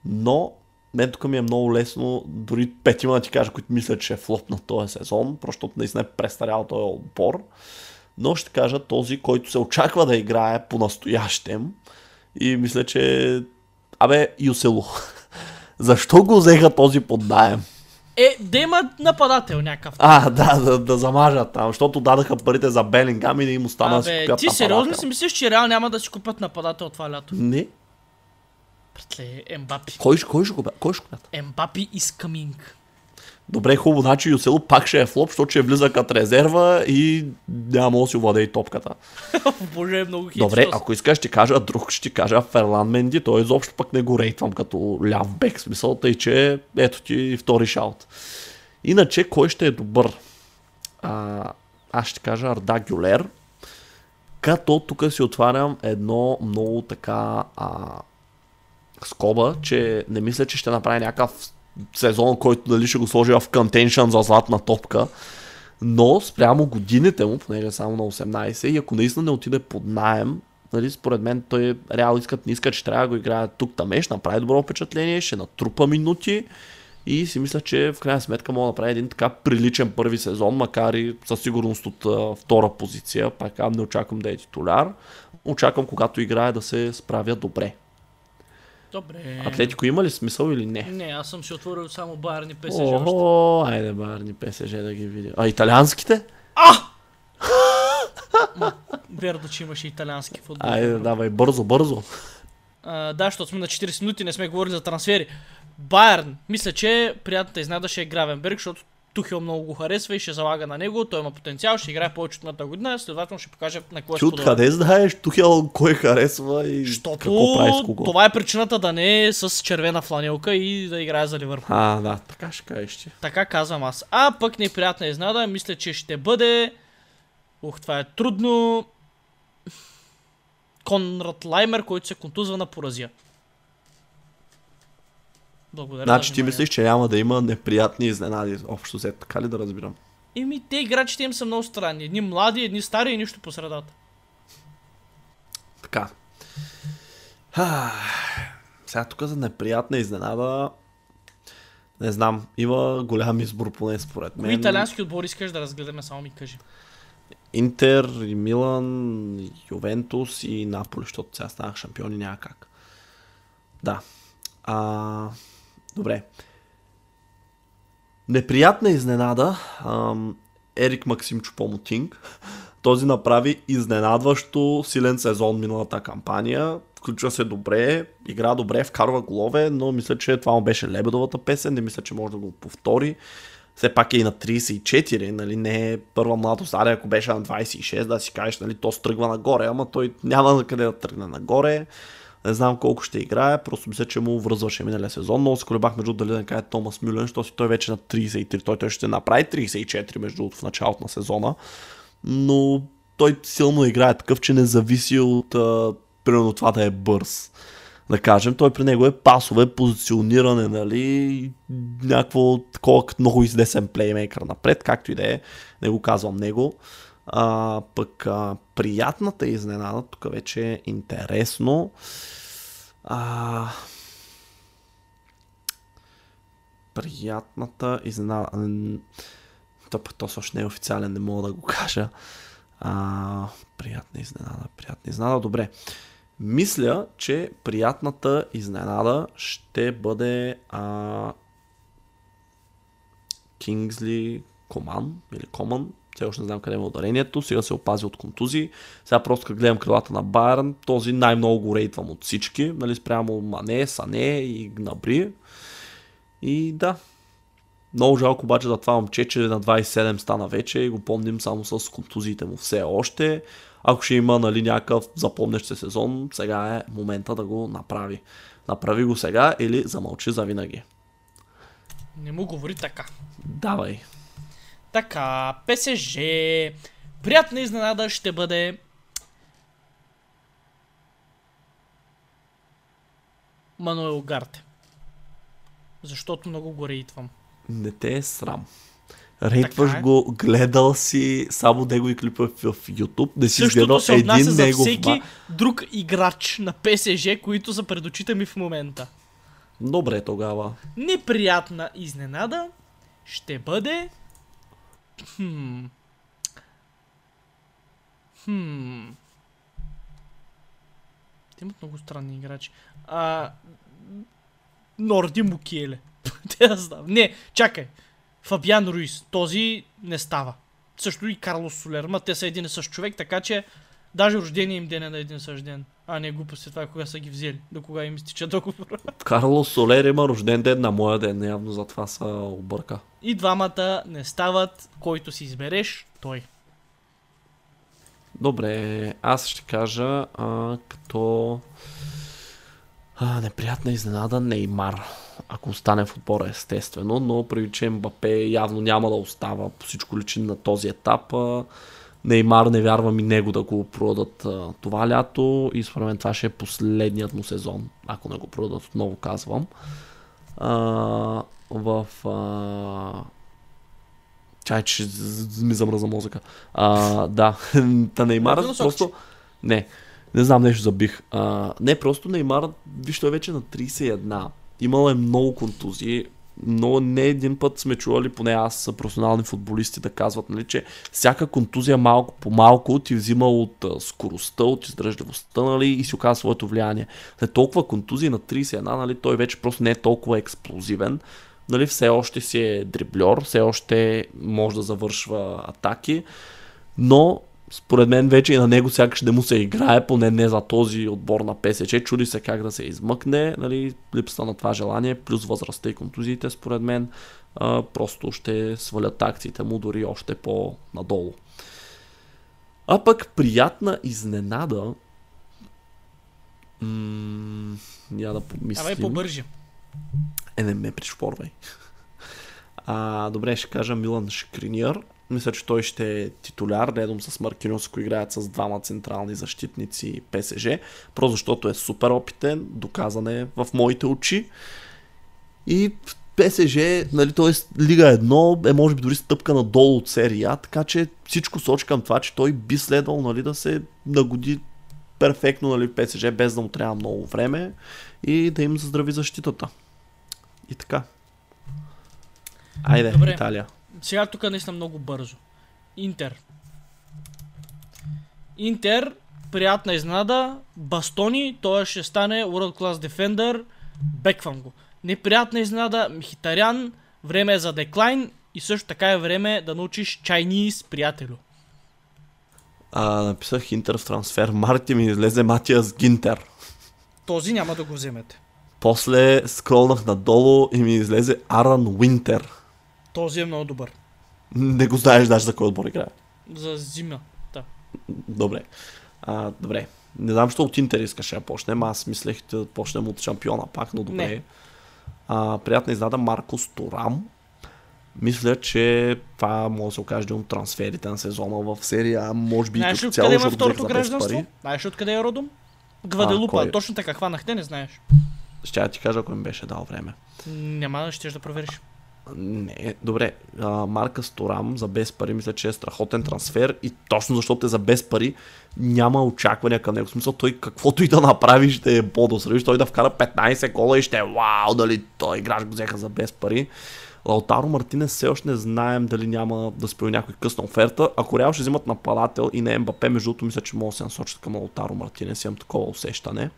Но мен тук ми е много лесно, дори петима да ти кажа, които мислят, че е флоп на този сезон, защото наистина е престарял този отбор. Но ще кажа този, който се очаква да играе по-настоящем. И мисля, че... Абе, Юсело. *laughs* Защо го взеха този под найем? Е, да има нападател някакъв. А, да, да, да замажат там, защото дадаха парите за Белингам и не им остана да си Абе, купят ти сериозно си мислиш, че Реал няма да си купят нападател това лято? Не. Братле, Ембапи. Кой, ще- го Кой ще купят? Ембапи is coming. Добре, хубаво, значи Юсело пак ще е флоп, защото ще влиза като резерва и няма да си владее топката. *laughs* Боже, е много хит. Добре, ако искаш ще кажа друг, ще кажа Ферлан Менди, той изобщо пък не го рейтвам като ляв бек, смисъл, тъй че ето ти втори шаут. Иначе, кой ще е добър? А, аз ще кажа Арда Гюлер, като тук си отварям едно много така а, скоба, че не мисля, че ще направи някакъв сезон, който дали ще го сложи в контеншън за златна топка. Но спрямо годините му, понеже е само на 18, и ако наистина не отиде под найем, нали, според мен той реал искат, не искат, че трябва да го играе тук тамеш, направи добро впечатление, ще натрупа минути и си мисля, че в крайна сметка мога да направи един така приличен първи сезон, макар и със сигурност от а, втора позиция, пак не очаквам да е титуляр, очаквам когато играе да се справя добре. Добре. Атлетико има ли смисъл или не? Не, аз съм си отворил само Байерни ПСЖ. Охо, айде барни ПСЖ да ги видя. А италианските? Верно, че имаше италиански футбол. Айде, давай, бързо, бързо. А, да, защото сме на 40 минути, не сме говорили за трансфери. Байерн, мисля, че приятната изненада ще е Гравенберг, защото Тухел много го харесва и ще залага на него. Той има потенциал, ще играе повече от миналата година, следователно ще покаже на кой е Ти откъде знаеш Тухел кой харесва и какво прави с кого? това е причината да не е с червена фланелка и да играе за Ливърпул. А, да, така ще кажеш ти. Така казвам аз. А пък неприятна изненада, мисля, че ще бъде... Ух, това е трудно. Конрад Лаймер, който се контузва на поразия. Благодаря. Значи ти мислиш, че няма да има неприятни изненади, общо взето, така ли да разбирам? Еми, те играчите им са много странни. Едни млади, едни стари и нищо по средата. Така. Ха, Сега тук за неприятна изненада, не знам, има голям избор поне според Кои мен. италиански отбори искаш да разгледаме, само ми кажи. Интер, и Милан, и Ювентус и Наполи, защото сега станах шампиони, няма как. Да. А, добре. Неприятна изненада. Ам, Ерик Максим Чупомотинг. Този направи изненадващо силен сезон миналата кампания. Включва се добре, игра добре, вкарва голове, но мисля, че това му беше лебедовата песен, не мисля, че може да го повтори. Все пак е и на 34, нали, не е първа младост, аре ако беше на 26, да си кажеш, нали, то стръгва нагоре, ама той няма на къде да тръгне нагоре. Не знам колко ще играе, просто мисля, че му връзваше миналия сезон. Много се колебах между дали да кажа Томас Мюлен, защото си той вече на 33, той, той ще направи 34 между в началото на сезона. Но той силно играе такъв, че не зависи от а, примерно това да е бърз. Да кажем, той при него е пасове, позициониране, нали, някакво такова много изнесен плеймейкър напред, както и да е, не го казвам него. А, пък а, приятната изненада, тук вече е интересно. А, приятната изненада. То то също не е официален, не мога да го кажа. А, приятна изненада, приятна изненада. Добре. Мисля, че приятната изненада ще бъде а, Кингсли Коман или Коман. Все още не знам къде е ударението. Сега се опази от контузии. Сега просто като гледам крилата на Байерн, този най-много го рейтвам от всички. Нали, спрямо Мане, Сане и Гнабри. И да, много жалко обаче да това момче, че на 27 стана вече и го помним само с контузиите му все още. Ако ще има нали, някакъв запомнящ се сезон, сега е момента да го направи. Направи го сега или замълчи за винаги. Не му говори така. Давай. Така, ПСЖ. Приятна изненада ще бъде Мануел Гарте. Защото много го рейтвам. Не те е срам. Рейтваш е. го, гледал си само негови клипове в YouTube, не си Същото гледал се отнася един за негов всеки ма... друг играч на ПСЖ, които са пред очите ми в момента. Добре тогава. Неприятна изненада ще бъде... Хм... Хм... Те имат много странни играчи. А... Норди Мукиеле. *laughs* Те да знам. Не, чакай. Фабиан Руис. Този не става. Също и Карлос Солер. Ма те са един и същ човек, така че даже рождение им ден е на един същ ден. А не глупости това, кога са ги взели. До кога им изтича договора. Карлос Солер има рожден ден на моя ден, явно затова са обърка. И двамата не стават, който си избереш, той. Добре, аз ще кажа а, като а, неприятна изненада Неймар. Ако остане в отбора, естествено, но преди че Мбапе явно няма да остава по всичко личи на този етап. А, Неймар не вярвам и него да го продадат а, това лято и според мен това ще е последният му сезон, ако не го продадат отново казвам. А, в а, Чай, че ми замръзна мозъка. А, да, *laughs* та Неймар просто... Не, не знам нещо забих. А, не, просто Неймар, виж, той вече на 31. Имал е много контузии, но не един път сме чували, поне аз са професионални футболисти да казват, нали, че всяка контузия малко по малко ти взима от скоростта, от издръжливостта нали, и си оказва своето влияние. След толкова контузии на 31, нали, той вече просто не е толкова експлозивен. Нали, все още си е дриблер, все още може да завършва атаки, но според мен вече и на него сякаш не му се играе, поне не за този отбор на ПСЧ. Чуди се как да се измъкне, нали, липсата на това желание, плюс възрастта и контузиите, според мен, а, просто ще свалят акциите му дори още по-надолу. А пък приятна изненада. М- я да помислим. Абе, побържи. Е, не ме пришпорвай. *laughs* А, добре, ще кажа Милан Шкриниер. Мисля, че той ще е титуляр, редом с Маркиньос, ако играят с двама централни защитници ПСЖ. Просто защото е супер опитен, доказан е в моите очи. И ПСЖ, нали, т.е. Лига 1 е може би дори стъпка надолу от серия, така че всичко сочи към това, че той би следвал нали, да се нагоди перфектно нали, ПСЖ, без да му трябва много време и да им заздрави защитата. И така. Айде, Добре. Италия. Сега тук наистина много бързо. Интер. Интер, приятна изненада, Бастони, той ще стане World Class Defender, беквам го. Неприятна изненада, Мхитарян, време е за деклайн и също така е време да научиш Chinese, приятелю. А, написах Интер в трансфер. Марти ми излезе Матиас Гинтер. Този няма да го вземете. После скролнах надолу и ми излезе Аран Уинтер. Този е много добър. Не го знаеш даже за кой отбор играе. За зима. Да. Добре. А, добре. Не знам, що от Интер искаше да почнем. Аз мислех да почнем от шампиона пак, но добре. Не. А, приятна изнада Маркос Турам. Мисля, че това може да се окаже един от трансферите на сезона в серия. А може би и Знаеш като цяло, откъде има защото второто гражданство? пари. Знаеш откъде е родом? Гваделупа. кой? Точно така, хванахте, не знаеш. Ще я ти кажа, ако ми беше дал време. Няма, ще да провериш. Не, добре. А, Марка Сторам за без пари мисля, че е страхотен трансфер и точно защото е за без пари няма очаквания към него. В смисъл той каквото и да направи ще е. Виж, той да вкара 15 гола и ще е вау, дали той играч го взеха за без пари. Лаутаро Мартинес все още не знаем дали няма да спои някой късна оферта. Ако Реал ще взимат нападател и не Мбапе, между другото мисля, че могат да се насочат към Лаутаро Мартинес. Имам такова усещане.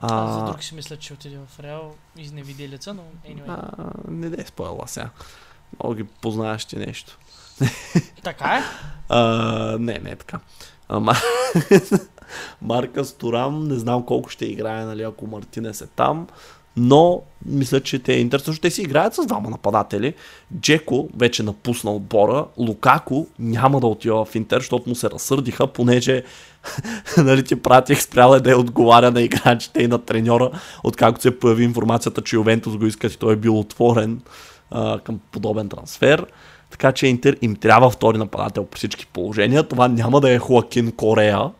Аз за А, друг си мисля, че отиде в Реал изневиделица, но anyway. а, не дей спойла сега. Много ги познаеш ти нещо. Така е. А, не, не е така. Ама, *laughs* Марка Сторам, не знам колко ще играе, нали, ако Мартинес е там, но мисля, че те е интересно, защото те си играят с двама нападатели. Джеко вече напусна отбора, Лукако няма да отива в Интер, защото му се разсърдиха, понеже *laughs* нали, ти пратих спрял е да е отговаря на играчите и на треньора, откакто се появи информацията, че Ювентус го искат и той е бил отворен а, към подобен трансфер. Така че Интер им трябва втори нападател при всички положения. Това няма да е Хуакин Корея.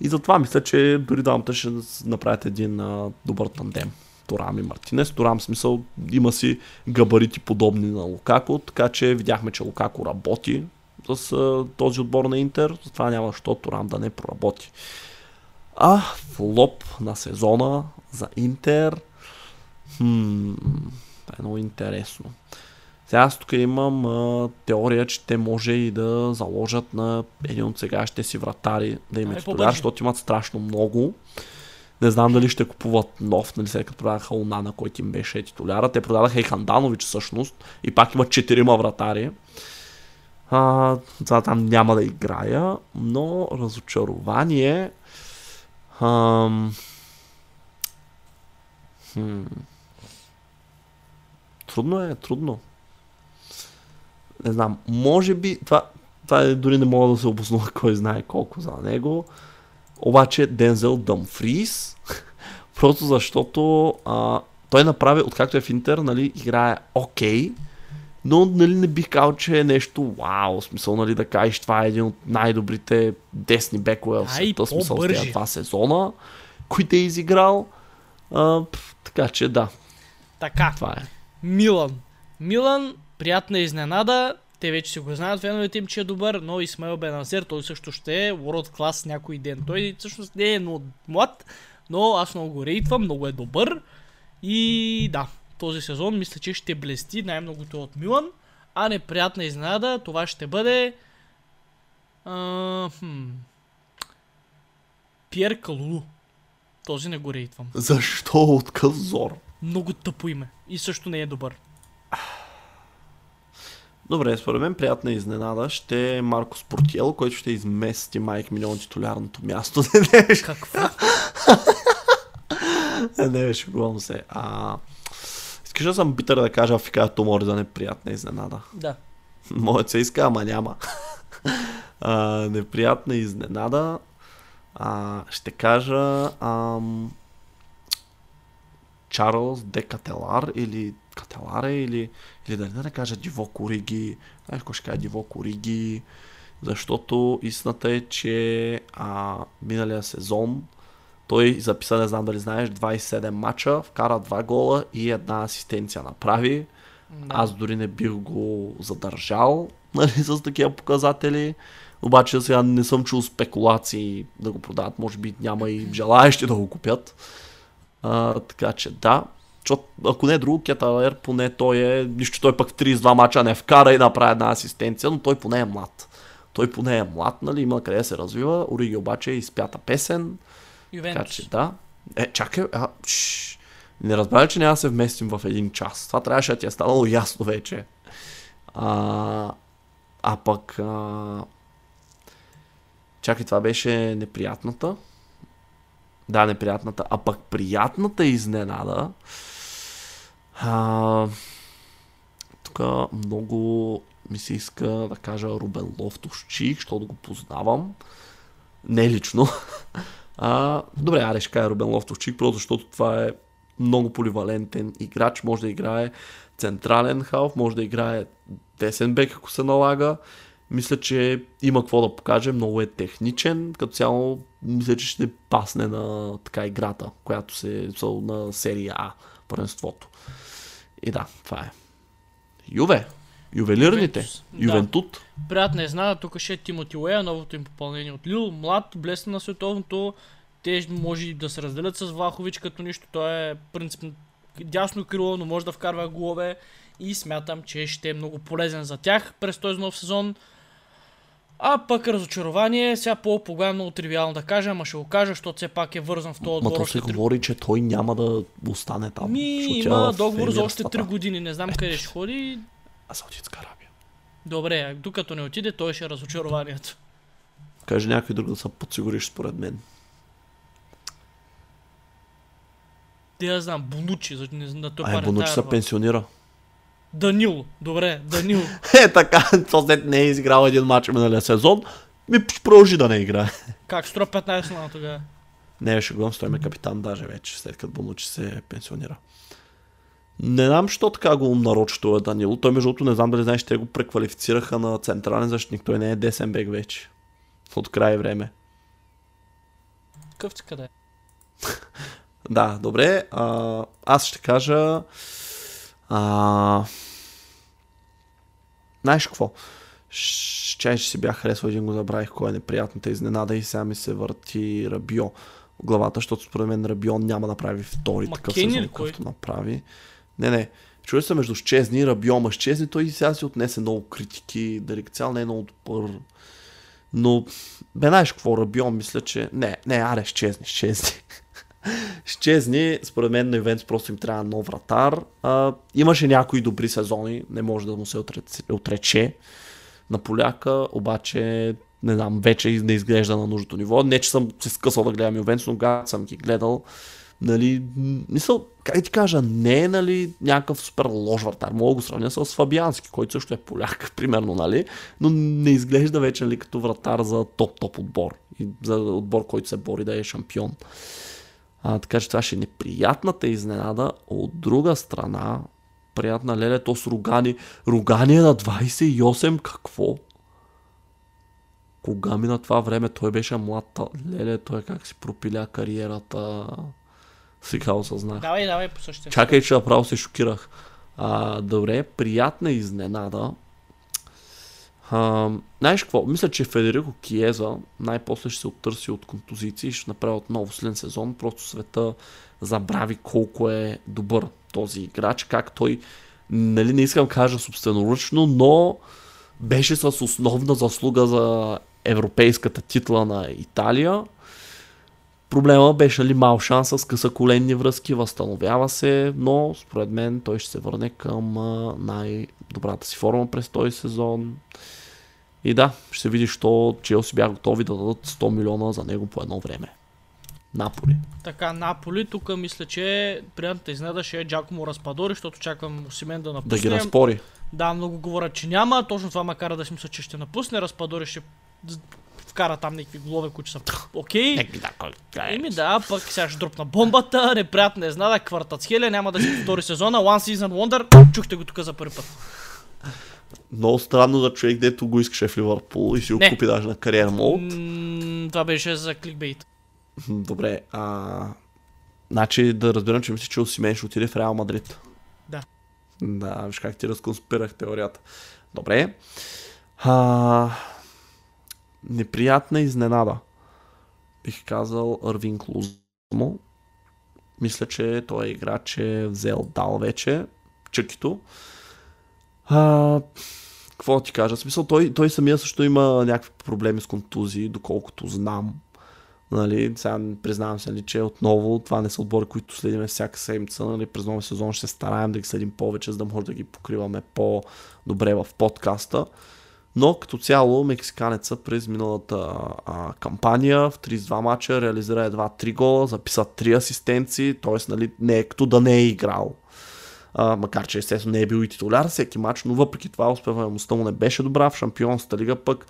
И затова мисля, че дори дамата ще направят един а, добър тандем. Торам и Мартинес. Торам смисъл има си габарити подобни на Лукако, така че видяхме, че Лукако работи с а, този отбор на Интер, затова няма защо Торам да не проработи. А флоп на сезона за Интер. Хм, това е много интересно. Сега аз тук имам а, теория, че те може и да заложат на един от сегашните си вратари да им е титуляр, защото имат страшно много. Не знам дали ще купуват нов, нали след като продадаха Онана, който им беше титуляра. Те продадаха и Ханданович всъщност и пак имат четирима вратари. А, това там няма да играя, но разочарование. Ам... Хм. Трудно е, трудно. Не знам, може би, това, това е, дори не мога да се обоснува *laughs* кой знае колко за него. Обаче Дензел Дъмфрис, *laughs* просто защото а, той направи, откакто е в Интер, нали, играе окей, но нали, не бих казал, че е нещо вау, смисъл, нали, да кажеш, това е един от най-добрите десни бекове в света, смисъл, с два сезона, които е изиграл. А, така че да, Така. това е. Милан. Милан, приятна изненада. Те вече си го знаят, феновете им, че е добър, но Исмаил Беназер, той също ще е World Class някой ден. Той всъщност не е млад, но аз много го рейтвам, много е добър. И да, този сезон мисля, че ще блести най-многото от Милан. А неприятна изненада, това ще бъде... А, хм, Пьер Калулу. Този не го рейтвам. Защо откъв зор? Много тъпо име. И също не е добър. Добре, според мен приятна изненада ще е Марко Спортиел, който ще измести Майк Милион титулярното място. не, Какво? не беше шегувам се. А, да съм битър да кажа Афика Томори за неприятна изненада. Да. *laughs* Моят се иска, ама няма. *laughs* а, неприятна изненада. А, ще кажа ам, Чарлз Де Кателар или Кателаре или, или дали да не кажа Диво Кориги. Знаеш кой ще кажа Диво Кориги? Защото истината е, че а, миналия сезон той записа, не знам дали знаеш, 27 мача, вкара 2 гола и една асистенция направи. Да. Аз дори не бих го задържал *laughs* нали, с такива показатели. Обаче сега не съм чул спекулации да го продават. Може би няма и *clears throat* желаящи да го купят. А, така че да. Защото, ако не е друго, Кеталер, поне той е, нищо той пък в 32 мача не вкара и направи една асистенция, но той поне е млад. Той поне е млад, нали, има къде се развива. Ориги обаче е изпята песен. Така Ювентус. че да. Е, чакай, а, шш, не разбра ли, че няма да се вместим в един час. Това трябваше да ти е станало ясно вече. А, а пък... А... Чакай, това беше неприятната. Да, неприятната. А пък приятната изненада... А... Тук много ми се иска да кажа Рубен Лофтовчик, защото го познавам. Не лично. *laughs* А, добре, аре ще кажа Рубен Лофтовчик, просто защото това е много поливалентен играч, може да играе централен халф, може да играе десен бек, ако се налага. Мисля, че има какво да покаже, много е техничен, като цяло мисля, че ще пасне на така играта, която се са на серия А, първенството. И да, това е. Юве, ювелирните, Ювентус, да. Ювентут. Приятна е знада, тук ще е Тимоти Уея, новото им попълнение от Лил. Млад, блесна на световното. Те може да се разделят с Влахович като нищо. Той е принципно дясно крило, но може да вкарва голове. И смятам, че ще е много полезен за тях през този нов сезон. А пък разочарование, сега по-пога е много тривиално да кажа, ама ще го кажа, защото все пак е вързан в този Ма отбор. то още се три- говори, че той няма да остане там. Ми, има в договор за още Емирствата. 3 години, не знам къде ще ходи. А Саудитска Арабия. Добре, докато не отиде, той ще е разочарованието. Каже някой друг да се подсигуриш според мен. Те я знам, Бонучи, за не знам, да той Ай, Бонучи се пенсионира. Данил, добре, Данил. *laughs* Е, така, след не е изиграл един матч миналия сезон, ми продължи да не играе. *laughs* Как струва 15 на тогава? Не, ще го той ме капитан даже вече, след като Бонучи се пенсионира. Не знам, що така го нарочи това Данило. Той между другото не знам дали знаеш, те го преквалифицираха на централен защитник. Той не е десен бек вече. От край време. Къв ти къде? *laughs* Да, добре. А, аз ще кажа. А, знаеш какво? Ще, че си бях харесал един го забравих, кой е неприятната изненада и сега ми се върти Рабио главата, защото според мен Рабио няма да прави втори Ма такъв сезон, ли кой? какъвто направи. Не, не. Чуя се между Щезни и Рабио, ма Щезни той сега си отнесе много критики, Дарик цял не е много добър. Но, бе, знаеш какво, Рабио, мисля, че... Не, не, аре, Щезни, Щезни. *laughs* Щезни, според мен на Ювентус просто им трябва нов вратар. А, имаше някои добри сезони, не може да му се отрече на поляка, обаче не знам, вече не изглежда на нужното ниво. Не, че съм се скъсал да гледам Ювентус, но когато съм ги гледал, нали, мисъл, как ти кажа, не е, нали, някакъв супер лош вратар. Мога го сравня с Фабиански, който също е поляк, *laughs* примерно, нали, но не изглежда вече, нали, като вратар за топ-топ отбор. И за отбор, който се бори да е шампион. А, така че това ще е неприятната изненада. От друга страна, приятна леле, то с Ругани. Ругани е на 28, какво? Кога ми на това време той беше млад, леле, той как си пропиля кариерата. Сега осъзнах. Давай, давай по същия. Чакай, че направо се шокирах. А, добре, приятна изненада. А, знаеш какво? Мисля, че Федерико Киеза най-после ще се оттърси от контузиции и ще направи отново силен сезон. Просто света забрави колко е добър този играч, как той, нали не искам кажа собственоръчно, но беше с основна заслуга за европейската титла на Италия. Проблема беше ли мал шанс с късаколенни връзки, възстановява се, но според мен той ще се върне към най-добрата си форма през този сезон. И да, ще се види, що Челси бяха готови да дадат 100 милиона за него по едно време. Наполи. Така, Наполи, тук мисля, че приятната изненада ще е Джакомо Разпадори, защото чакам Осимен да Да напусне. ги разпори. Да, много говорят, че няма. Точно това ма кара да си мисля, че ще напусне. Разпадори ще вкара там някакви голове, които са *sniffs* окей. Еми да, пък сега ще дропна бомбата, *laughs* неприятна изненада, квартацхеле, няма да си повтори сезона, One Season Wonder, чухте го тук за първи път. Много странно да човек, дето го искаше в Ливърпул и си го Не. купи даже на кариер мод. М, това беше за кликбейт. Добре, а... Значи да разбирам, че мислиш, че Осимен ще отиде в Реал Мадрид. Да. Да, виж как ти разконспирах теорията. Добре. А... Неприятна изненада. Бих казал Арвин Клузмо. Мисля, че той е играч е взел дал вече. Чъкито. А... какво ти кажа? Смисъл, той, той самия също има някакви проблеми с контузии, доколкото знам. Нали, сега признавам се, нали, че отново това не са отбори, които следиме всяка седмица. Нали, през новия сезон ще стараем да ги следим повече, за да може да ги покриваме по-добре в подкаста. Но като цяло мексиканеца през миналата а, кампания в 32 мача реализира едва 3 гола, записа 3 асистенции, т.е. Нали, не е като да не е играл. А, макар че естествено не е бил и титуляр всеки матч, но въпреки това успеваемостта му не беше добра. В Шампионската лига пък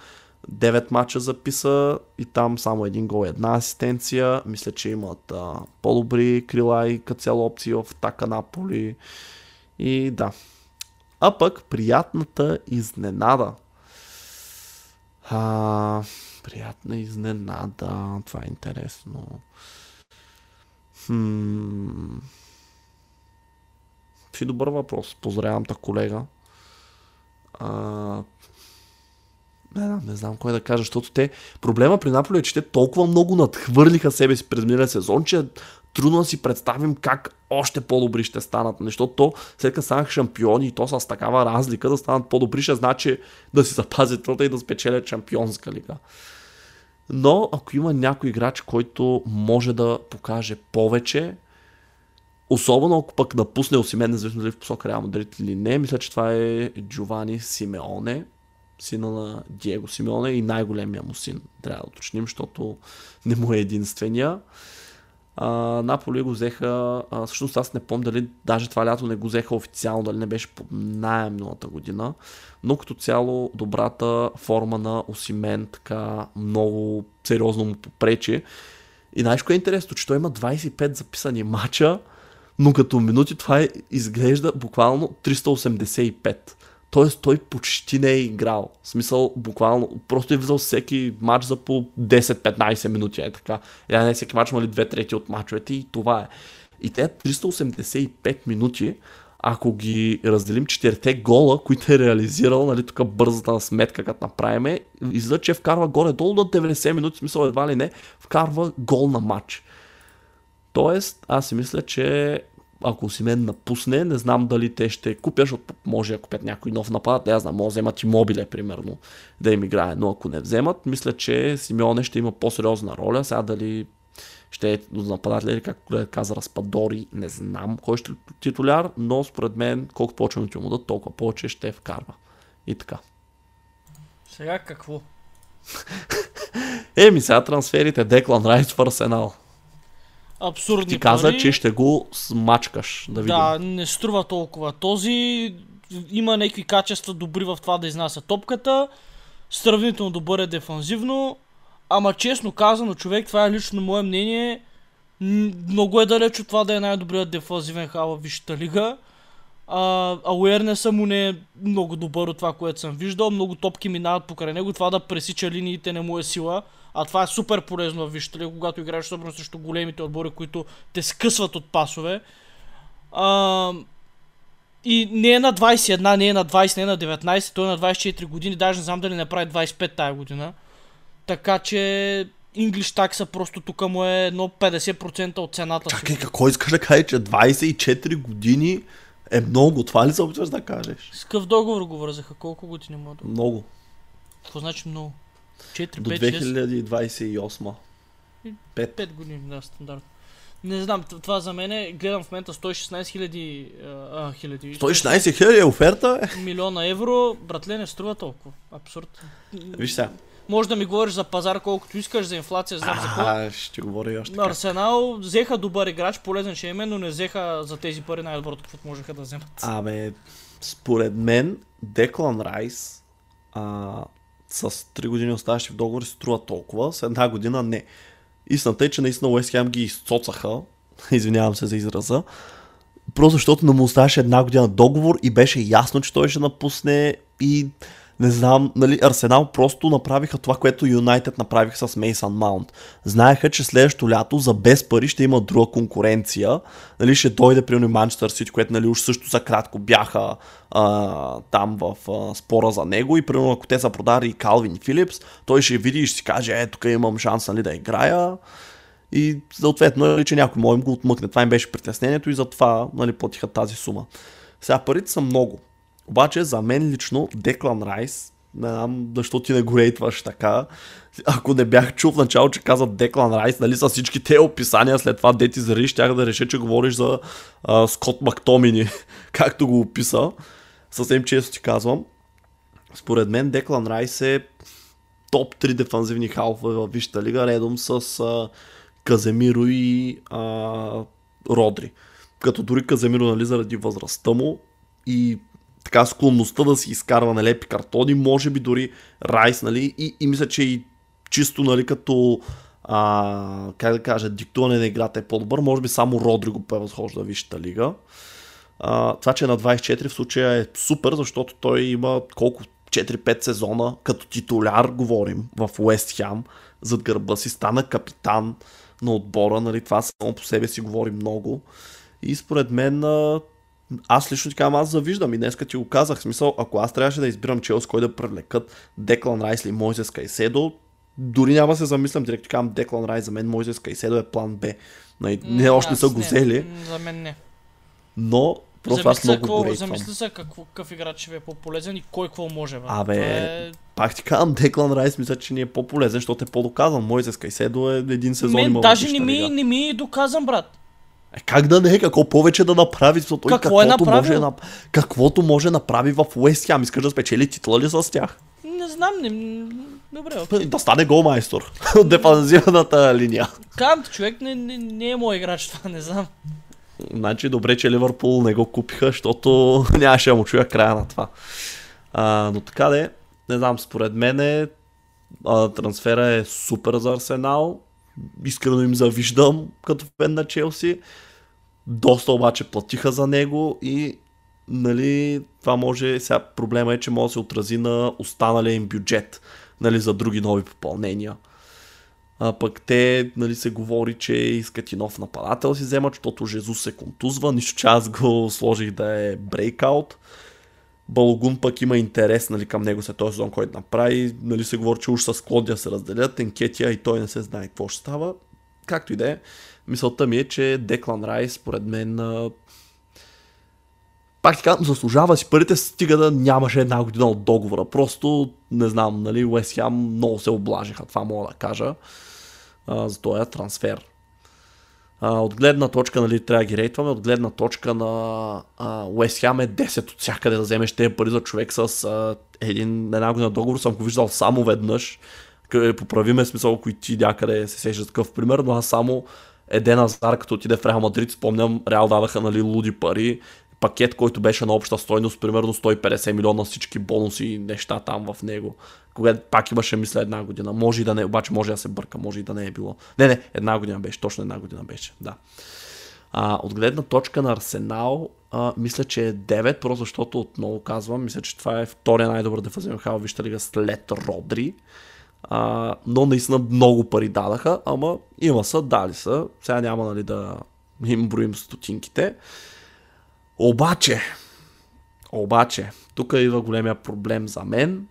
9 мача записа и там само един гол и една асистенция. Мисля, че имат а, по-добри крила и като цяло опции в атака Наполи. И да. А пък приятната изненада. А, приятна изненада. Това е интересно. Хм... Фи добър въпрос. Поздравявам та колега. А, не, не, не знам кой да кажа, защото те... Проблема при Наполи е, че те толкова много надхвърлиха себе си през миналия сезон, че трудно да си представим как още по-добри ще станат. Защото то, след като станах шампиони и то с такава разлика да станат по-добри, ще значи да си запазят труда и да спечелят шампионска лига. Но ако има някой играч, който може да покаже повече, особено ако пък напусне Осимен, независимо дали в посока Реал Мадрид или не, мисля, че това е Джовани Симеоне, сина на Диего Симеоне и най-големия му син, трябва да уточним, защото не му е единствения. А, Наполи го взеха, а, всъщност аз не помня дали даже това лято не го взеха официално, дали не беше под найем миналата година, но като цяло добрата форма на Осимен така много сериозно му попречи. И знаеш кое е интересно, че той има 25 записани мача, но като минути това е, изглежда буквално 385. Тоест той почти не е играл. В смисъл, буквално, просто е влизал всеки матч за по 10-15 минути. Е така. Я не всеки матч, мали две трети от мачовете и това е. И те 385 минути, ако ги разделим четирите гола, които е реализирал, нали, тук бързата сметка, като направиме, излиза, че вкарва горе-долу до 90 минути, смисъл едва ли не, вкарва гол на матч. Тоест, аз си мисля, че ако си мен напусне, не знам дали те ще купят, защото може да купят някой нов нападат, аз знам, може да вземат и мобиле, примерно, да им играе, но ако не вземат, мисля, че Симеоне ще има по-сериозна роля, сега дали ще е нападател или както каза Разпадори, не знам кой ще е титуляр, но според мен колко повече минути му да, толкова повече ще вкарва. И така. Сега какво? *laughs* Еми сега трансферите Деклан Райс в Арсенал. Абсурдни Ти каза, пари. че ще го смачкаш, да видим. Да, не струва толкова. Този има някакви качества добри в това да изнася топката. Сравнително добър е дефанзивно. Ама честно казано, човек, това е лично мое мнение. Много е далеч от това да е най-добрият дефанзивен хал в Висшата лига. А, ауернеса му не е много добър от това, което съм виждал. Много топки минават покрай него. Това да пресича линиите не му е сила. А това е супер полезно в Висшата лига, когато играеш особено срещу големите отбори, които те скъсват от пасове. А, и не е на 21, не е на 20, не е на 19, той е на 24 години, даже не знам дали не прави 25 тая година. Така че English такса просто тук му е едно 50% от цената. Чакай, какво искаш да кажеш, че 24 години е много? Това ли се опитваш да кажеш? С какъв договор го вързаха? Колко години му да? Много. Какво значи много? 4, До 5, 6, 2028. 5. 5 години, да, стандартно. Не знам, това за мен е, гледам в момента 116 хиляди, а, хиляди, 116 хиляди е оферта, е? милиона евро, братле не струва толкова. Абсурд. Виж сега. Може да ми говориш за пазар колкото искаш, за инфлация, знам за какво. Ще говоря още На как. Арсенал взеха добър играч, полезен ще е, но не взеха за тези пари най-доброто, каквото можеха да вземат. Абе, според мен, Деклан Райс а, с 3 години оставащи в договор си струва толкова, с една година не. Истината е, че наистина Уест Хем ги изцоцаха, *laughs* извинявам се за израза, просто защото не му оставаше една година договор и беше ясно, че той ще напусне и не знам, нали, Арсенал просто направиха това, което Юнайтед направиха с Мейсън Маунт. Знаеха, че следващото лято за без пари ще има друга конкуренция. Нали, ще дойде при Манчестър Сити, което нали, уж също за кратко бяха а, там в а, спора за него. И примерно ако те са продали и Калвин Филипс, той ще види и ще си каже, е, тук имам шанс нали, да играя. И съответно, нали, че някой им го отмъкне. Това им беше притеснението и затова нали, платиха тази сума. Сега парите са много. Обаче за мен лично Деклан Райс, не знам защо ти не го рейтваш така. Ако не бях чул в начало, че казват Деклан Райс, нали са всички те описания след това дети заради, щях да реша, че говориш за а, Скот Мактомини, *laughs* както го описа. Съвсем често ти казвам. Според мен Деклан Райс е топ 3 дефанзивни халфове в Висшата лига, редом с а, Каземиро и а, Родри. Като дори Каземиро, нали, заради възрастта му и така склонността да си изкарва нелепи картони, може би дори Райс, нали, и, и мисля, че и чисто, нали, като а, как да кажа, диктуване на играта е по-добър, може би само Родри го превъзхожда Висшата лига. А, това, че е на 24 в случая е супер, защото той има колко 4-5 сезона като титуляр, говорим, в Уест Хям, зад гърба си, стана капитан на отбора, нали, това само по себе си говори много. И според мен, аз лично така аз завиждам и днеска ти го казах, в смисъл, ако аз трябваше да избирам Челс, кой да привлекат Деклан Райс или Мойзес Кайседо, дори няма се замислям, директно казвам Деклан Райс, за мен Мойзес Кайседо е план Б. Не, не още не са го взели. За мен не. Но Просто аз много какво, го Замисли се какво, какъв играч ще ви е по-полезен и кой какво може. Бе. Абе, е... пак ти казвам, Деклан Райс мисля, че ни е по-полезен, защото е по-доказан. Мойзес Кайседо е един сезон Мен даже не ми, не ми е доказан, брат. Е, как да не? Какво повече да направи? Защото Какво е направил? Може, каквото може да направи в Уест Хем. Искаш да спечели титла ли с тях? Не знам, не... Добре, окей. Да стане голмайстор *laughs* от дефанзивната линия. Кант, човек не, не, не е мой играч, *laughs* това не знам. Значи добре, че Ливърпул не го купиха, защото *laughs* нямаше да му чуя края на това. А, но така де, не знам, според мен е, а, трансфера е супер за Арсенал. Искрено им завиждам като фен на Челси. Доста обаче платиха за него и нали, това може, сега проблема е, че може да се отрази на останалия им бюджет нали, за други нови попълнения. А пък те, нали, се говори, че искат и нов нападател си вземат, защото Жезус се контузва, нищо че аз го сложих да е брейкаут. Балогун пък има интерес нали, към него след този сезон, който направи. Нали, се говори, че уж с Клодия се разделят, Енкетия и той не се знае какво ще става. Както и да е, мисълта ми е, че Деклан Райс, според мен, пак ти казвам, заслужава си парите, стига да нямаше една година от договора. Просто, не знам, нали, Уест Хем много се облажиха, това мога да кажа а, за този трансфер. А, от гледна точка, нали, трябва да ги рейтваме, от гледна точка на Уест Хем е 10 от всякъде да вземеш тези пари за човек с а, един, една година договор, съм го виждал само веднъж. Поправиме смисъл, ако и ти някъде се сещаш такъв пример, но аз само Еден Азар, като отиде в Реал Мадрид, спомням, Реал дадаха нали, луди пари пакет, който беше на обща стойност, примерно 150 милиона всички бонуси и неща там в него. Когато пак имаше, мисля, една година. Може и да не, обаче може да се бърка, може и да не е било. Не, не, една година беше, точно една година беше, да. А, от гледна точка на Арсенал, а, мисля, че е 9, просто защото отново казвам, мисля, че това е втория най-добър дефазивен хал Вижте лига след Родри. А, но наистина много пари дадаха, ама има са, дали са. Сега няма нали, да им броим стотинките. Обаче, обаче, тук идва големия проблем за мен.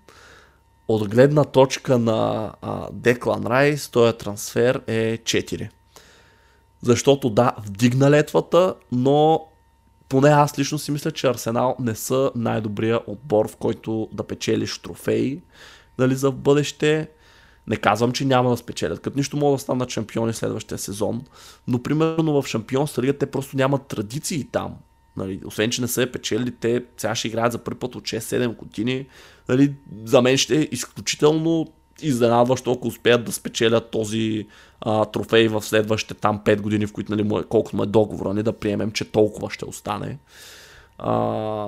От гледна точка на Деклан Райс, този трансфер е 4. Защото да, вдигна летвата, но поне аз лично си мисля, че Арсенал не са най-добрия отбор, в който да печелиш трофеи нали, за в бъдеще. Не казвам, че няма да спечелят, като нищо могат да станат шампиони следващия сезон, но примерно в Шампионска лига те просто нямат традиции там. Нали, освен, че не са я печели, те сега ще играят за първи път от 6-7 години. Нали, за мен ще е изключително изненадващо, ако успеят да спечелят този а, трофей в следващите там 5 години, в които нали, му е, колкото му е договора, не да приемем, че толкова ще остане а,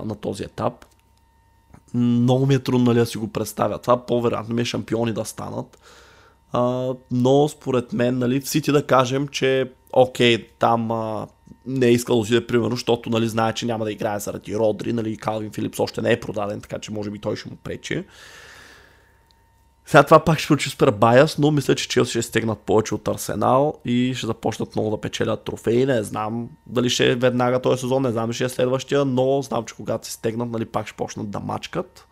на този етап. Много ми е трудно нали, да си го представя. Това по-вероятно ми е шампиони да станат. А, но според мен, нали, в Сити да кажем, че окей, там а, не е искал да отиде, примерно, защото нали, знае, че няма да играе заради Родри, нали, Калвин Филипс още не е продаден, така че може би той ще му пречи. Сега това пак ще случи супер байас, но мисля, че Челси ще стегнат повече от Арсенал и ще започнат много да печелят трофеи. Не знам дали ще е веднага този сезон, не знам дали ще е следващия, но знам, че когато се стегнат, нали, пак ще почнат да мачкат.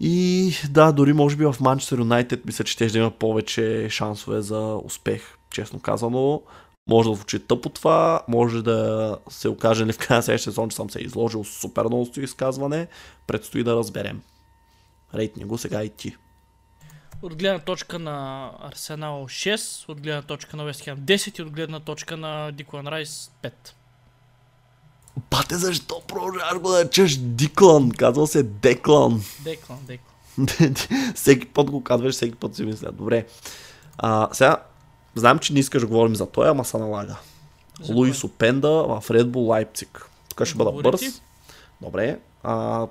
И да, дори може би в Манчестър Юнайтед мисля, че ще има повече шансове за успех, честно казано Може да звучи тъпо това, може да се окаже ли в края на следващия сезон, че съм се изложил супер много с изказване. Предстои да разберем. Рейтни го сега и ти. От гледна точка на Арсенал 6, от гледна точка на Ham 10 и от гледна точка на Диклан Райс 5. Бате, защо продължаваш го да чеш Диклан? Казва се Деклан. Деклан, Деклан. всеки път го казваш, всеки път си мисля. Добре. А, сега, знам, че не искаш да говорим за той, ама се налага. За Луис? Опенда в Red Bull Лайпциг. Тук ще бъда бърз. Добре. А,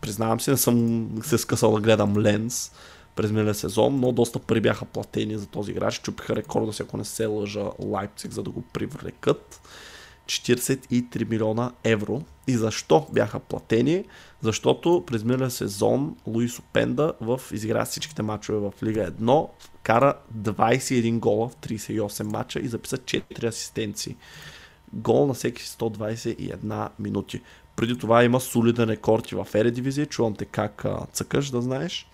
признавам се, не съм се скъсал да гледам Ленс през миналия сезон, но доста пари бяха платени за този играч. Чупиха рекорда си, ако не се лъжа, Лайпциг, за да го привлекат. 43 милиона евро. И защо бяха платени? Защото през миналия сезон Луис Опенда в изигра всичките мачове в Лига 1, кара 21 гола в 38 мача и записа 4 асистенции. Гол на всеки 121 минути. Преди това има солиден рекорд и в Ере дивизия, чувам те как а, цъкаш, да знаеш,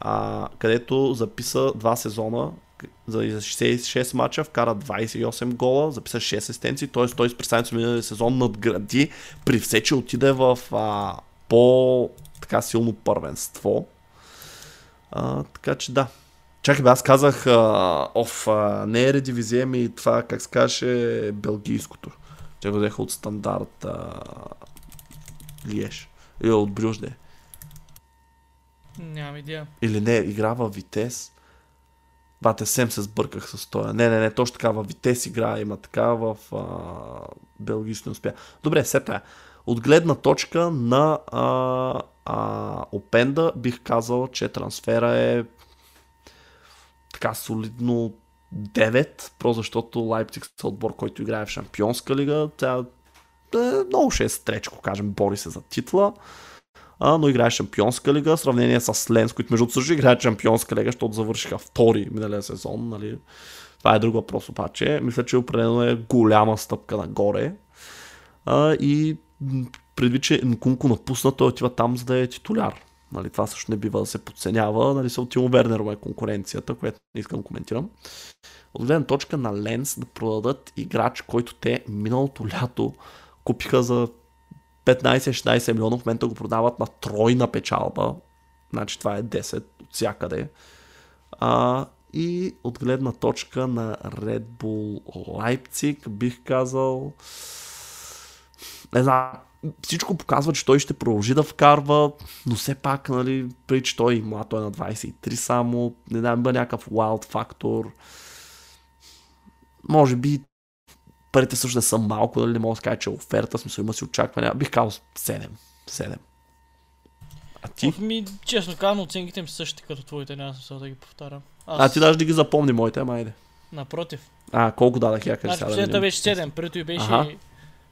а, където записа два сезона за 66 мача, вкара 28 гола, записа 6 асистенции, т.е. той с представенето миналия сезон надгради, при все, че отиде в а, по така силно първенство. А, така че да. Чакай бе, аз казах, а, оф, а, не е редивизия ми това, как се каже, белгийското. Те го взеха от стандарт а, Лиеш. Или от Брюжде. Нямам идея. Или не, игра в Витес. Бате, сем се сбърках с тоя. Не, не, не, точно така, в Витес игра има така, в а, Белгийски не успя. Добре, все тая. От гледна точка на а, а, Опенда бих казал, че трансфера е така солидно 9, просто защото Лайпциг са отбор, който играе в Шампионска лига. Тя е, много ще е стречко, кажем, бори се за титла. А, но играе Шампионска лига, в сравнение с Ленс, които между също играят Шампионска лига, защото завършиха втори миналия сезон. Нали? Това е друг въпрос обаче. Мисля, че определено е голяма стъпка нагоре. А, и предвид, че Нкунко напусна, той отива там, за да е титуляр. Нали, това също не бива да се подценява. Нали, се Тимо Вернер е конкуренцията, което не искам да коментирам. От гледна точка на Ленс да продадат играч, който те миналото лято купиха за 15-16 милиона, в момента го продават на тройна печалба. Значи това е 10 от всякъде. А, и от гледна точка на Red Bull Leipzig бих казал не знам, всичко показва, че той ще продължи да вкарва, но все пак, нали, преди че той е млад, той е на 23 само, не знам, има някакъв wild фактор. Може би парите също не са малко, нали, не мога да кажа, че е оферта, смисъл има си очакване. Бих казал 7. 7. А ти? Оф, ми, честно казвам, оценките ми са същите като твоите, няма смисъл да ги повтарям. Аз, А ти даже да ги запомни моите, ама айде. напротив. А, колко дадах я, кажи Значи сега да беше 7, преди беше Аха.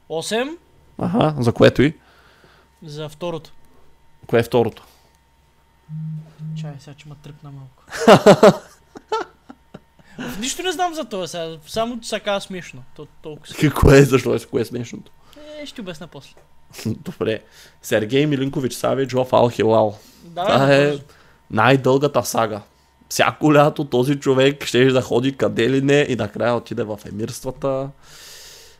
8 Аха, за което и? за второто. Кое е второто? Чай, сега че ма тръпна малко. *laughs* Оф, Нищо не знам за това сега, само че се казва смешно. То, толкова. *laughs* Какво е, защо е, кое е смешното? Е, ще ти обясня после. *laughs* Добре. Сергей Милинкович Савич в Ал Хилал. Да, Това е най-дългата сага. Всяко лято този човек ще да ходи къде ли не и накрая отиде в емирствата.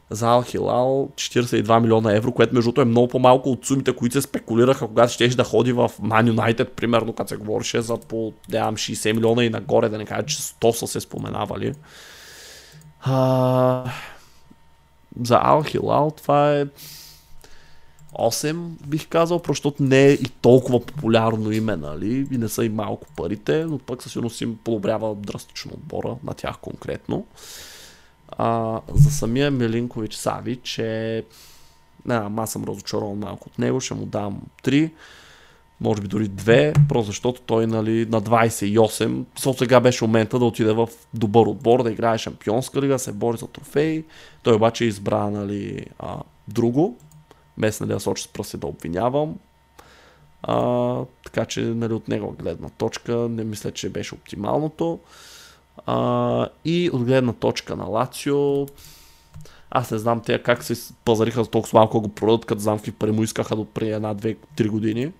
За Ал Хилал 42 милиона евро, което между другото е много по-малко от сумите, които се спекулираха, когато ще да ходи в Man United, примерно, като се говореше за по да знам, 60 милиона и нагоре, да не кажа, че 100 са се споменавали. А... За Ал Хилал това е 8 бих казал, защото не е и толкова популярно име, нали, и не са и малко парите, но пък със сигурност им подобрява драстично отбора на тях конкретно. А, за самия Милинкович Савич е... Не, аз съм разочарован малко от него, ще му дам 3, може би дори 2, просто защото той нали, на 28, со сега беше момента да отиде в добър отбор, да играе шампионска лига, се бори за трофеи. Той обаче избра нали, а, друго, без нали, да сочи с пръсти да обвинявам. А, така че нали, от него гледна точка не мисля, че беше оптималното. А, и от гледна точка на Лацио, аз не знам те как се пазариха за толкова малко го продадат, като знам какви пари му искаха до преди една, две, три години.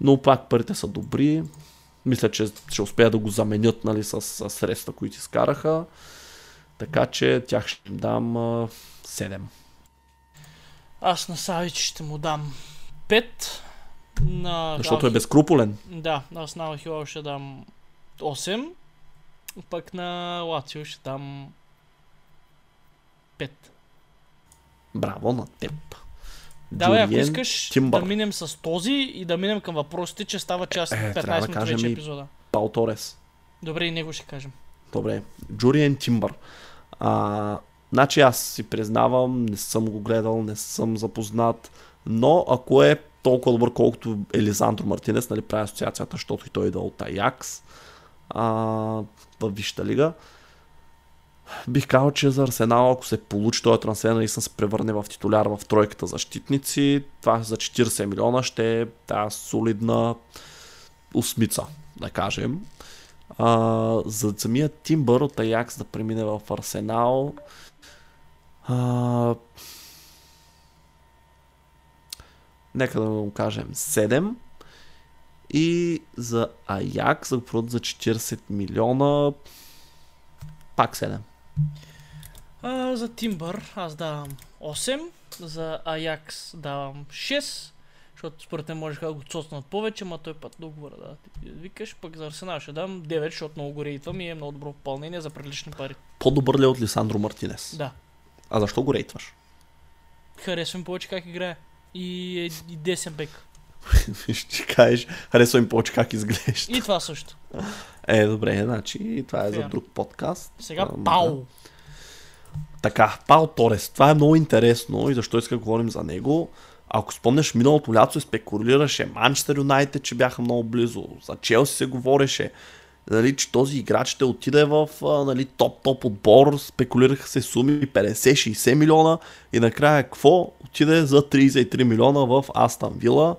Но пак парите са добри. Мисля, че ще успеят да го заменят нали, с, с средства, които изкараха. Така че тях ще им дам а, 7. Аз на Савич ще му дам 5. На Защото е Gal- безкруполен. Да, аз на Хило ще дам 8. Пък на Лацио ще дам 5. Браво на теб. Давай, ако искаш Тимбър. да минем с този и да минем към въпросите, че става част Е, 15 трябва да минути кажем вече епизода. Пал Торес. Добре, и него ще кажем. Добре. Джуриен Тимбър. А, значи аз си признавам, не съм го гледал, не съм запознат, но ако е толкова добър, колкото Елизандро Мартинес, нали, прави асоциацията, защото и той идва от Аякс а, в Висшата лига. Бих казал, че за Арсенал, ако се получи този трансфер, наистина се превърне в титуляр в тройката защитници, това за 40 милиона ще е тази солидна осмица, да кажем. А, за самия Тимбър от Аякс да премине в Арсенал. А, нека да му кажем 7. И за Аякс да го продадат за 40 милиона. Пак 7. А, за Тимбър аз давам 8. За Аякс давам 6. Защото според мен можеха да го цоснат повече, ма той път договора да викаш. Пък за Арсенал ще дам 9, защото много го рейтвам и е много добро попълнение за прилични пари. По-добър ли е от Лисандро Мартинес? Да. А защо го рейтваш? Харесвам повече как играе. И, е, и десен бек. *laughs* Ще кажеш, харесва им повече как изглежда. И това също. Е, добре, значи това е за Фер. друг подкаст. Сега Ам, Пау. Така, Пал Торес. Това е много интересно и защо иска да говорим за него. Ако спомняш, миналото лято се спекулираше Манчестър Юнайтед, че бяха много близо. За Челси се говореше, нали, че този играч ще отиде в а, нали, топ-топ отбор. Спекулираха се суми 50-60 милиона и накрая какво? Отиде за 33 милиона в Астан Вила.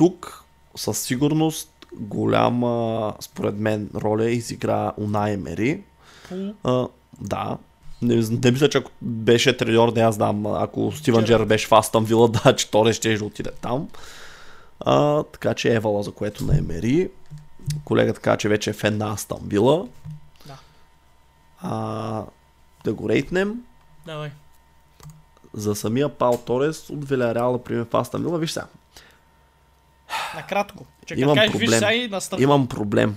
Тук със сигурност голяма, според мен, роля изигра Унай Емери. А, да. Не, не мисля, че ако беше треньор, не аз знам, ако Стивън Джерард. Джер беше в Астан Вила, *laughs* да, че Торе ще да отиде там. А, така че Евала, за което не е мери. Колегата каза, че вече е фен на Астан Вила. Да. А, да го рейтнем. Давай. За самия Пал Торес от Вилярреал да приеме в Астан Вила. Виж сега, Накратко. Че Имам кажеш, виж проблем. сега и настръх. имам проблем.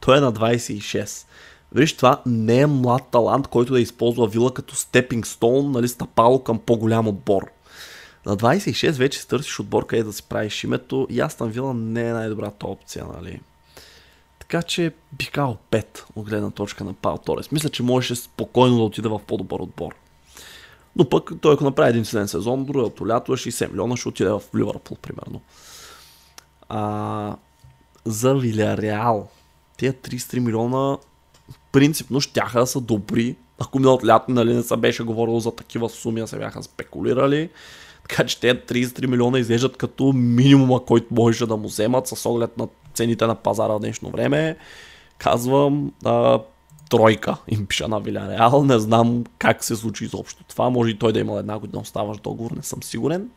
Той е на 26. Виж, това не е млад талант, който да използва вила като степинг стоун, нали, стъпало към по-голям отбор. На 26 вече си търсиш отбор, къде да си правиш името и Астан Вила не е най-добрата опция, нали. Така че бих казал 5 от гледна точка на Пал Торес. Мисля, че можеше спокойно да отиде в по-добър отбор. Но пък той ако направи един силен сезон, другото лято е 60 милиона, ще отиде в Ливърпул, примерно. А, за Вилярреал. Тия 33 милиона принципно щяха да са добри. Ако миналото лято нали, не се беше говорило за такива суми, се бяха спекулирали. Така че те 33 милиона изглеждат като минимума, който можеше да му вземат с оглед на цените на пазара в днешно време. Казвам а, тройка им пиша на Вилярреал. Не знам как се случи изобщо това. Може и той да имал една година оставаш договор, не съм сигурен.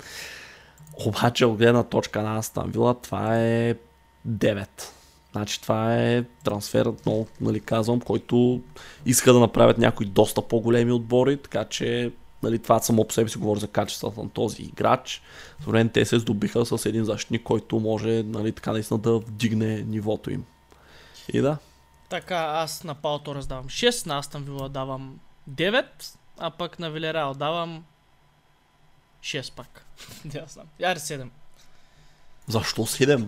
Обаче от гледна точка на Астан Вила това е 9. Значи това е трансфер, много, нали, казвам, който иска да направят някои доста по-големи отбори, така че нали, това само по себе си говори за качеството на този играч. Според те се здобиха с един защитник, който може нали, така наистина да вдигне нивото им. И да, Така, аз на Пау Торес давам 6, на Астан Вила давам 9, а пък на Вилерал давам 6 пак. *laughs* Не знам. Яре 7. защо 7?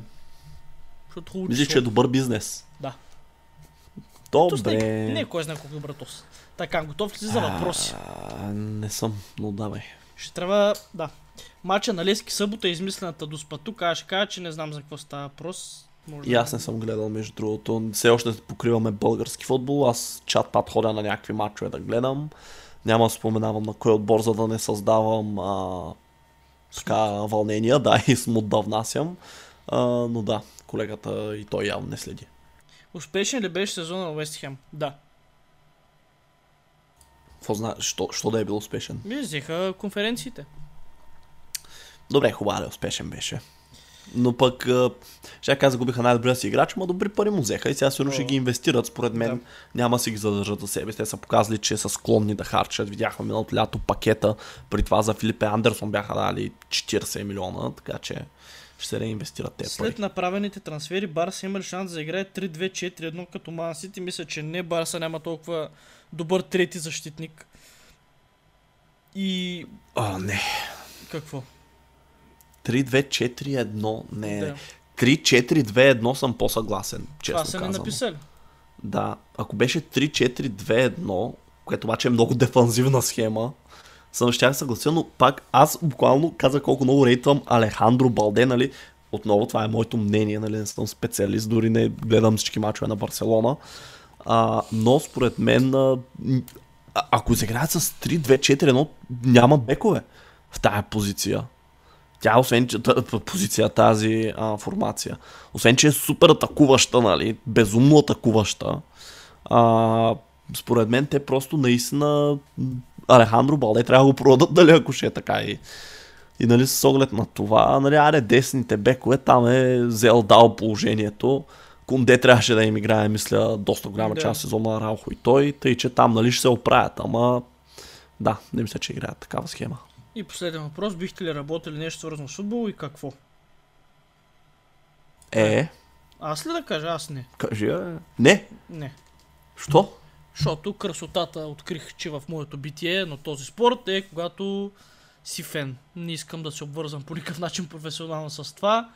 Защото хубаво Мисля, че е добър бизнес. Да. Добре. Не, не е кой знае колко добър тос. Така, готов ли си за въпроси? А, не съм, но давай. Ще трябва, да. Мача на Лески събота е измислената доспа. Тук аз ще кажа, че не знам за какво става въпрос. Може И да- аз не съм гледал, между другото. Все още покриваме български футбол. Аз чат пат ходя на някакви матчове да гледам. Няма да споменавам на кой отбор, за да не създавам а, така вълнения. Да, и смут да внасям. А, но да, колегата и той явно не следи. Успешен ли беше сезона на Уест Хем? Да. Какво зна... Що, що да е бил успешен? Ми взеха конференциите. Добре, хубаво, успешен беше. Но пък, ще кажа, загубиха най-добрия си играч, но добри пари му взеха и сега сигурно ще ги инвестират. Според мен Да. няма си ги задържат за себе. си. Те са показали, че са склонни да харчат. Видяхме миналото лято пакета. При това за Филипе Андерсон бяха дали 40 милиона, така че ще се реинвестират те След пари. направените трансфери Барса има ли шанс да играе 3-2-4-1 като Ман Сити? Мисля, че не Барса няма толкова добър трети защитник. И О, не. какво? 3-2-4-1. Не. Да. 3-4-2-1 съм по-съгласен, честно Това са казано. написали. Да, ако беше 3-4-2-1, което обаче е много дефанзивна схема, съм ще съглася, но пак аз буквално казах колко много рейтвам Алехандро Балде, нали? Отново това е моето мнение, нали? Не съм специалист, дори не гледам всички мачове на Барселона. А, но според мен, а, ако се играят с 3-2-4-1, няма бекове в тая позиция. Тя, освен че позиция, тази а, формация, освен че е супер атакуваща, нали, безумно атакуваща, а, според мен те просто наистина Алехандро Балде трябва да го продадат, дали ако ще е така и, и нали, с оглед на това, нали, аре, десните бекове, там е взел дал положението. Кунде трябваше да им играе, мисля, доста голяма Да. част сезона Раухо и той, тъй че там, нали, ще се оправят, ама да, не мисля, че играят такава схема. И последен въпрос. Бихте ли работили нещо свързано с футбол и какво? Е, Аз ли да кажа? Аз не. кажи, е. Не, Не. що? Защото красотата открих, че в моето битие на този спорт е когато си фен. Не искам да се обвързвам по никакъв начин професионално с това.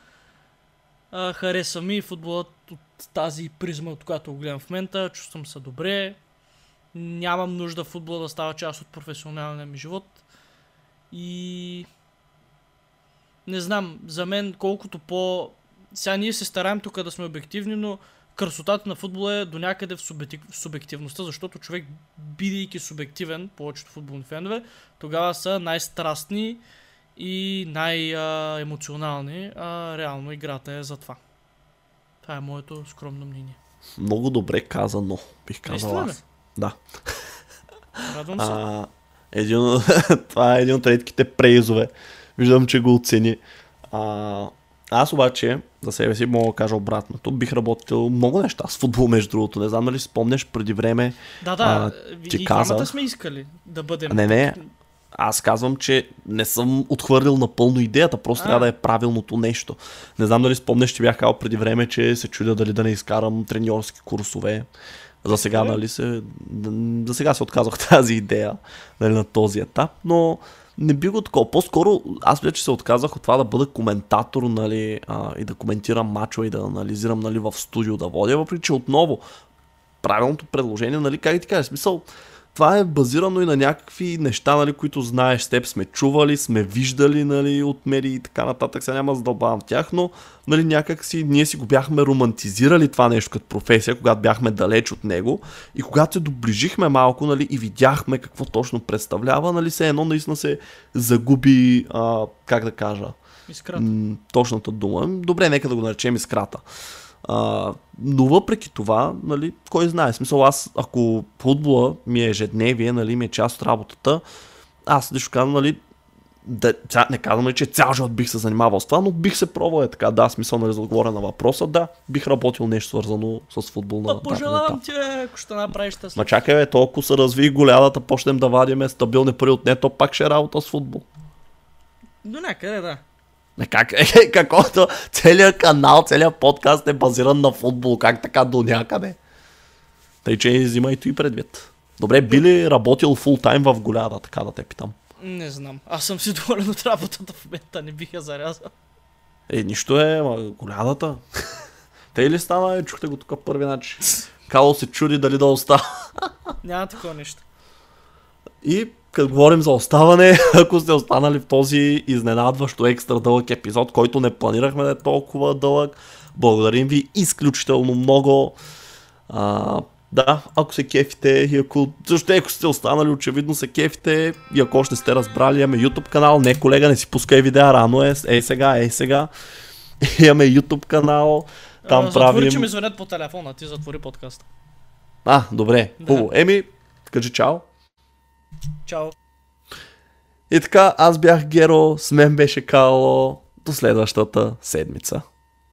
А, хареса ми футболът от тази призма, от която го гледам в момента. Чувствам се добре. Нямам нужда футбола да става част от професионалния ми живот. И... Не знам, за мен колкото по... Сега ние се стараем тук да сме обективни, но красотата на футбола е до някъде в, субектив, в субективността, защото човек, бидейки субективен, повечето футболни фенове, тогава са най-страстни и най-емоционални, а реално играта е за това. Това е моето скромно мнение. Много добре казано, бих казал аз. Да. Радвам се. А, един, *laughs* това е един от редките прейзове. Виждам, че го оцени. А, аз обаче, за себе си мога да кажа обратното. Бих работил много неща с футбол, между другото. Не знам дали си спомняш преди време. да, да, а, ти и казах- сме искали да бъдем. Не, не. Аз казвам, че не съм отхвърлил напълно идеята, просто А. трябва да е правилното нещо. Не знам дали спомняш, че бях казал преди време, че се чудя дали да не изкарам треньорски курсове. За сега, нали, се, за сега се отказах от *laughs* тази идея нали, на този етап, но не би го такова. По-скоро аз вече се отказах от това да бъда коментатор нали, а, и да коментирам мачове и да анализирам нали, в студио да водя, въпреки че отново правилното предложение, нали, как ти кажа, смисъл, това е базирано и на някакви неща, нали, които знаеш, с теб сме чували, сме виждали нали, от медии и така нататък. Сега няма да задълбавам в тях, но нали, някак си ние си го бяхме романтизирали това нещо като професия, когато бяхме далеч от него и когато се доближихме малко нали, и видяхме какво точно представлява, нали, се едно наистина се загуби, а, как да кажа, Искрата. м, точната дума. Добре, нека да го наречем изкрата. А, но въпреки това, нали, кой знае, смисъл аз, ако футбола ми е ежедневие, нали, ми е част от работата, аз лично казвам, нали, да, не казвам, нали, че цял живот бих се занимавал с това, но бих се пробвал е така, да, смисъл, нали, за отговоря на въпроса, да, бих работил нещо свързано с футбол на Па, пожелавам ти, бе, ако ще направиш Ма щастлив. чакай, бе, толкова се разви голядата, почнем да вадиме стабилни пари от нето, пак ще е работа с футбол. До някъде, да. Как, *laughs* е, каквото целият канал, целият подкаст е базиран на футбол, как така до някъде? Тъй, че взимайте и предвид. Добре, би ли работил фул тайм в голяда, така да те питам? Не знам. Аз съм си доволен от работата в момента, не бих я зарязал. Е, нищо е, ма голядата. Те ли стана, е, чухте го тук първи начин. Кало се чуди дали да остава. Няма такова нещо. И като говорим за оставане, *laughs* ако сте останали в този изненадващо екстра дълъг епизод, който не планирахме да е толкова дълъг, благодарим ви изключително много. А, да, ако се кефите и ако... Също ако сте останали, очевидно се кефите и ако още сте разбрали, имаме YouTube канал. Не, колега, не си пускай видеа, рано е. Ей сега, ей сега. *laughs* Имаме YouTube канал. Там а, затвори, правим... че ми звънят по телефона, ти затвори подкаста. А, добре. Да. Хубаво. Еми, кажи чао. Чао. И така, аз бях Геро, с мен беше Кало. до следващата седмица.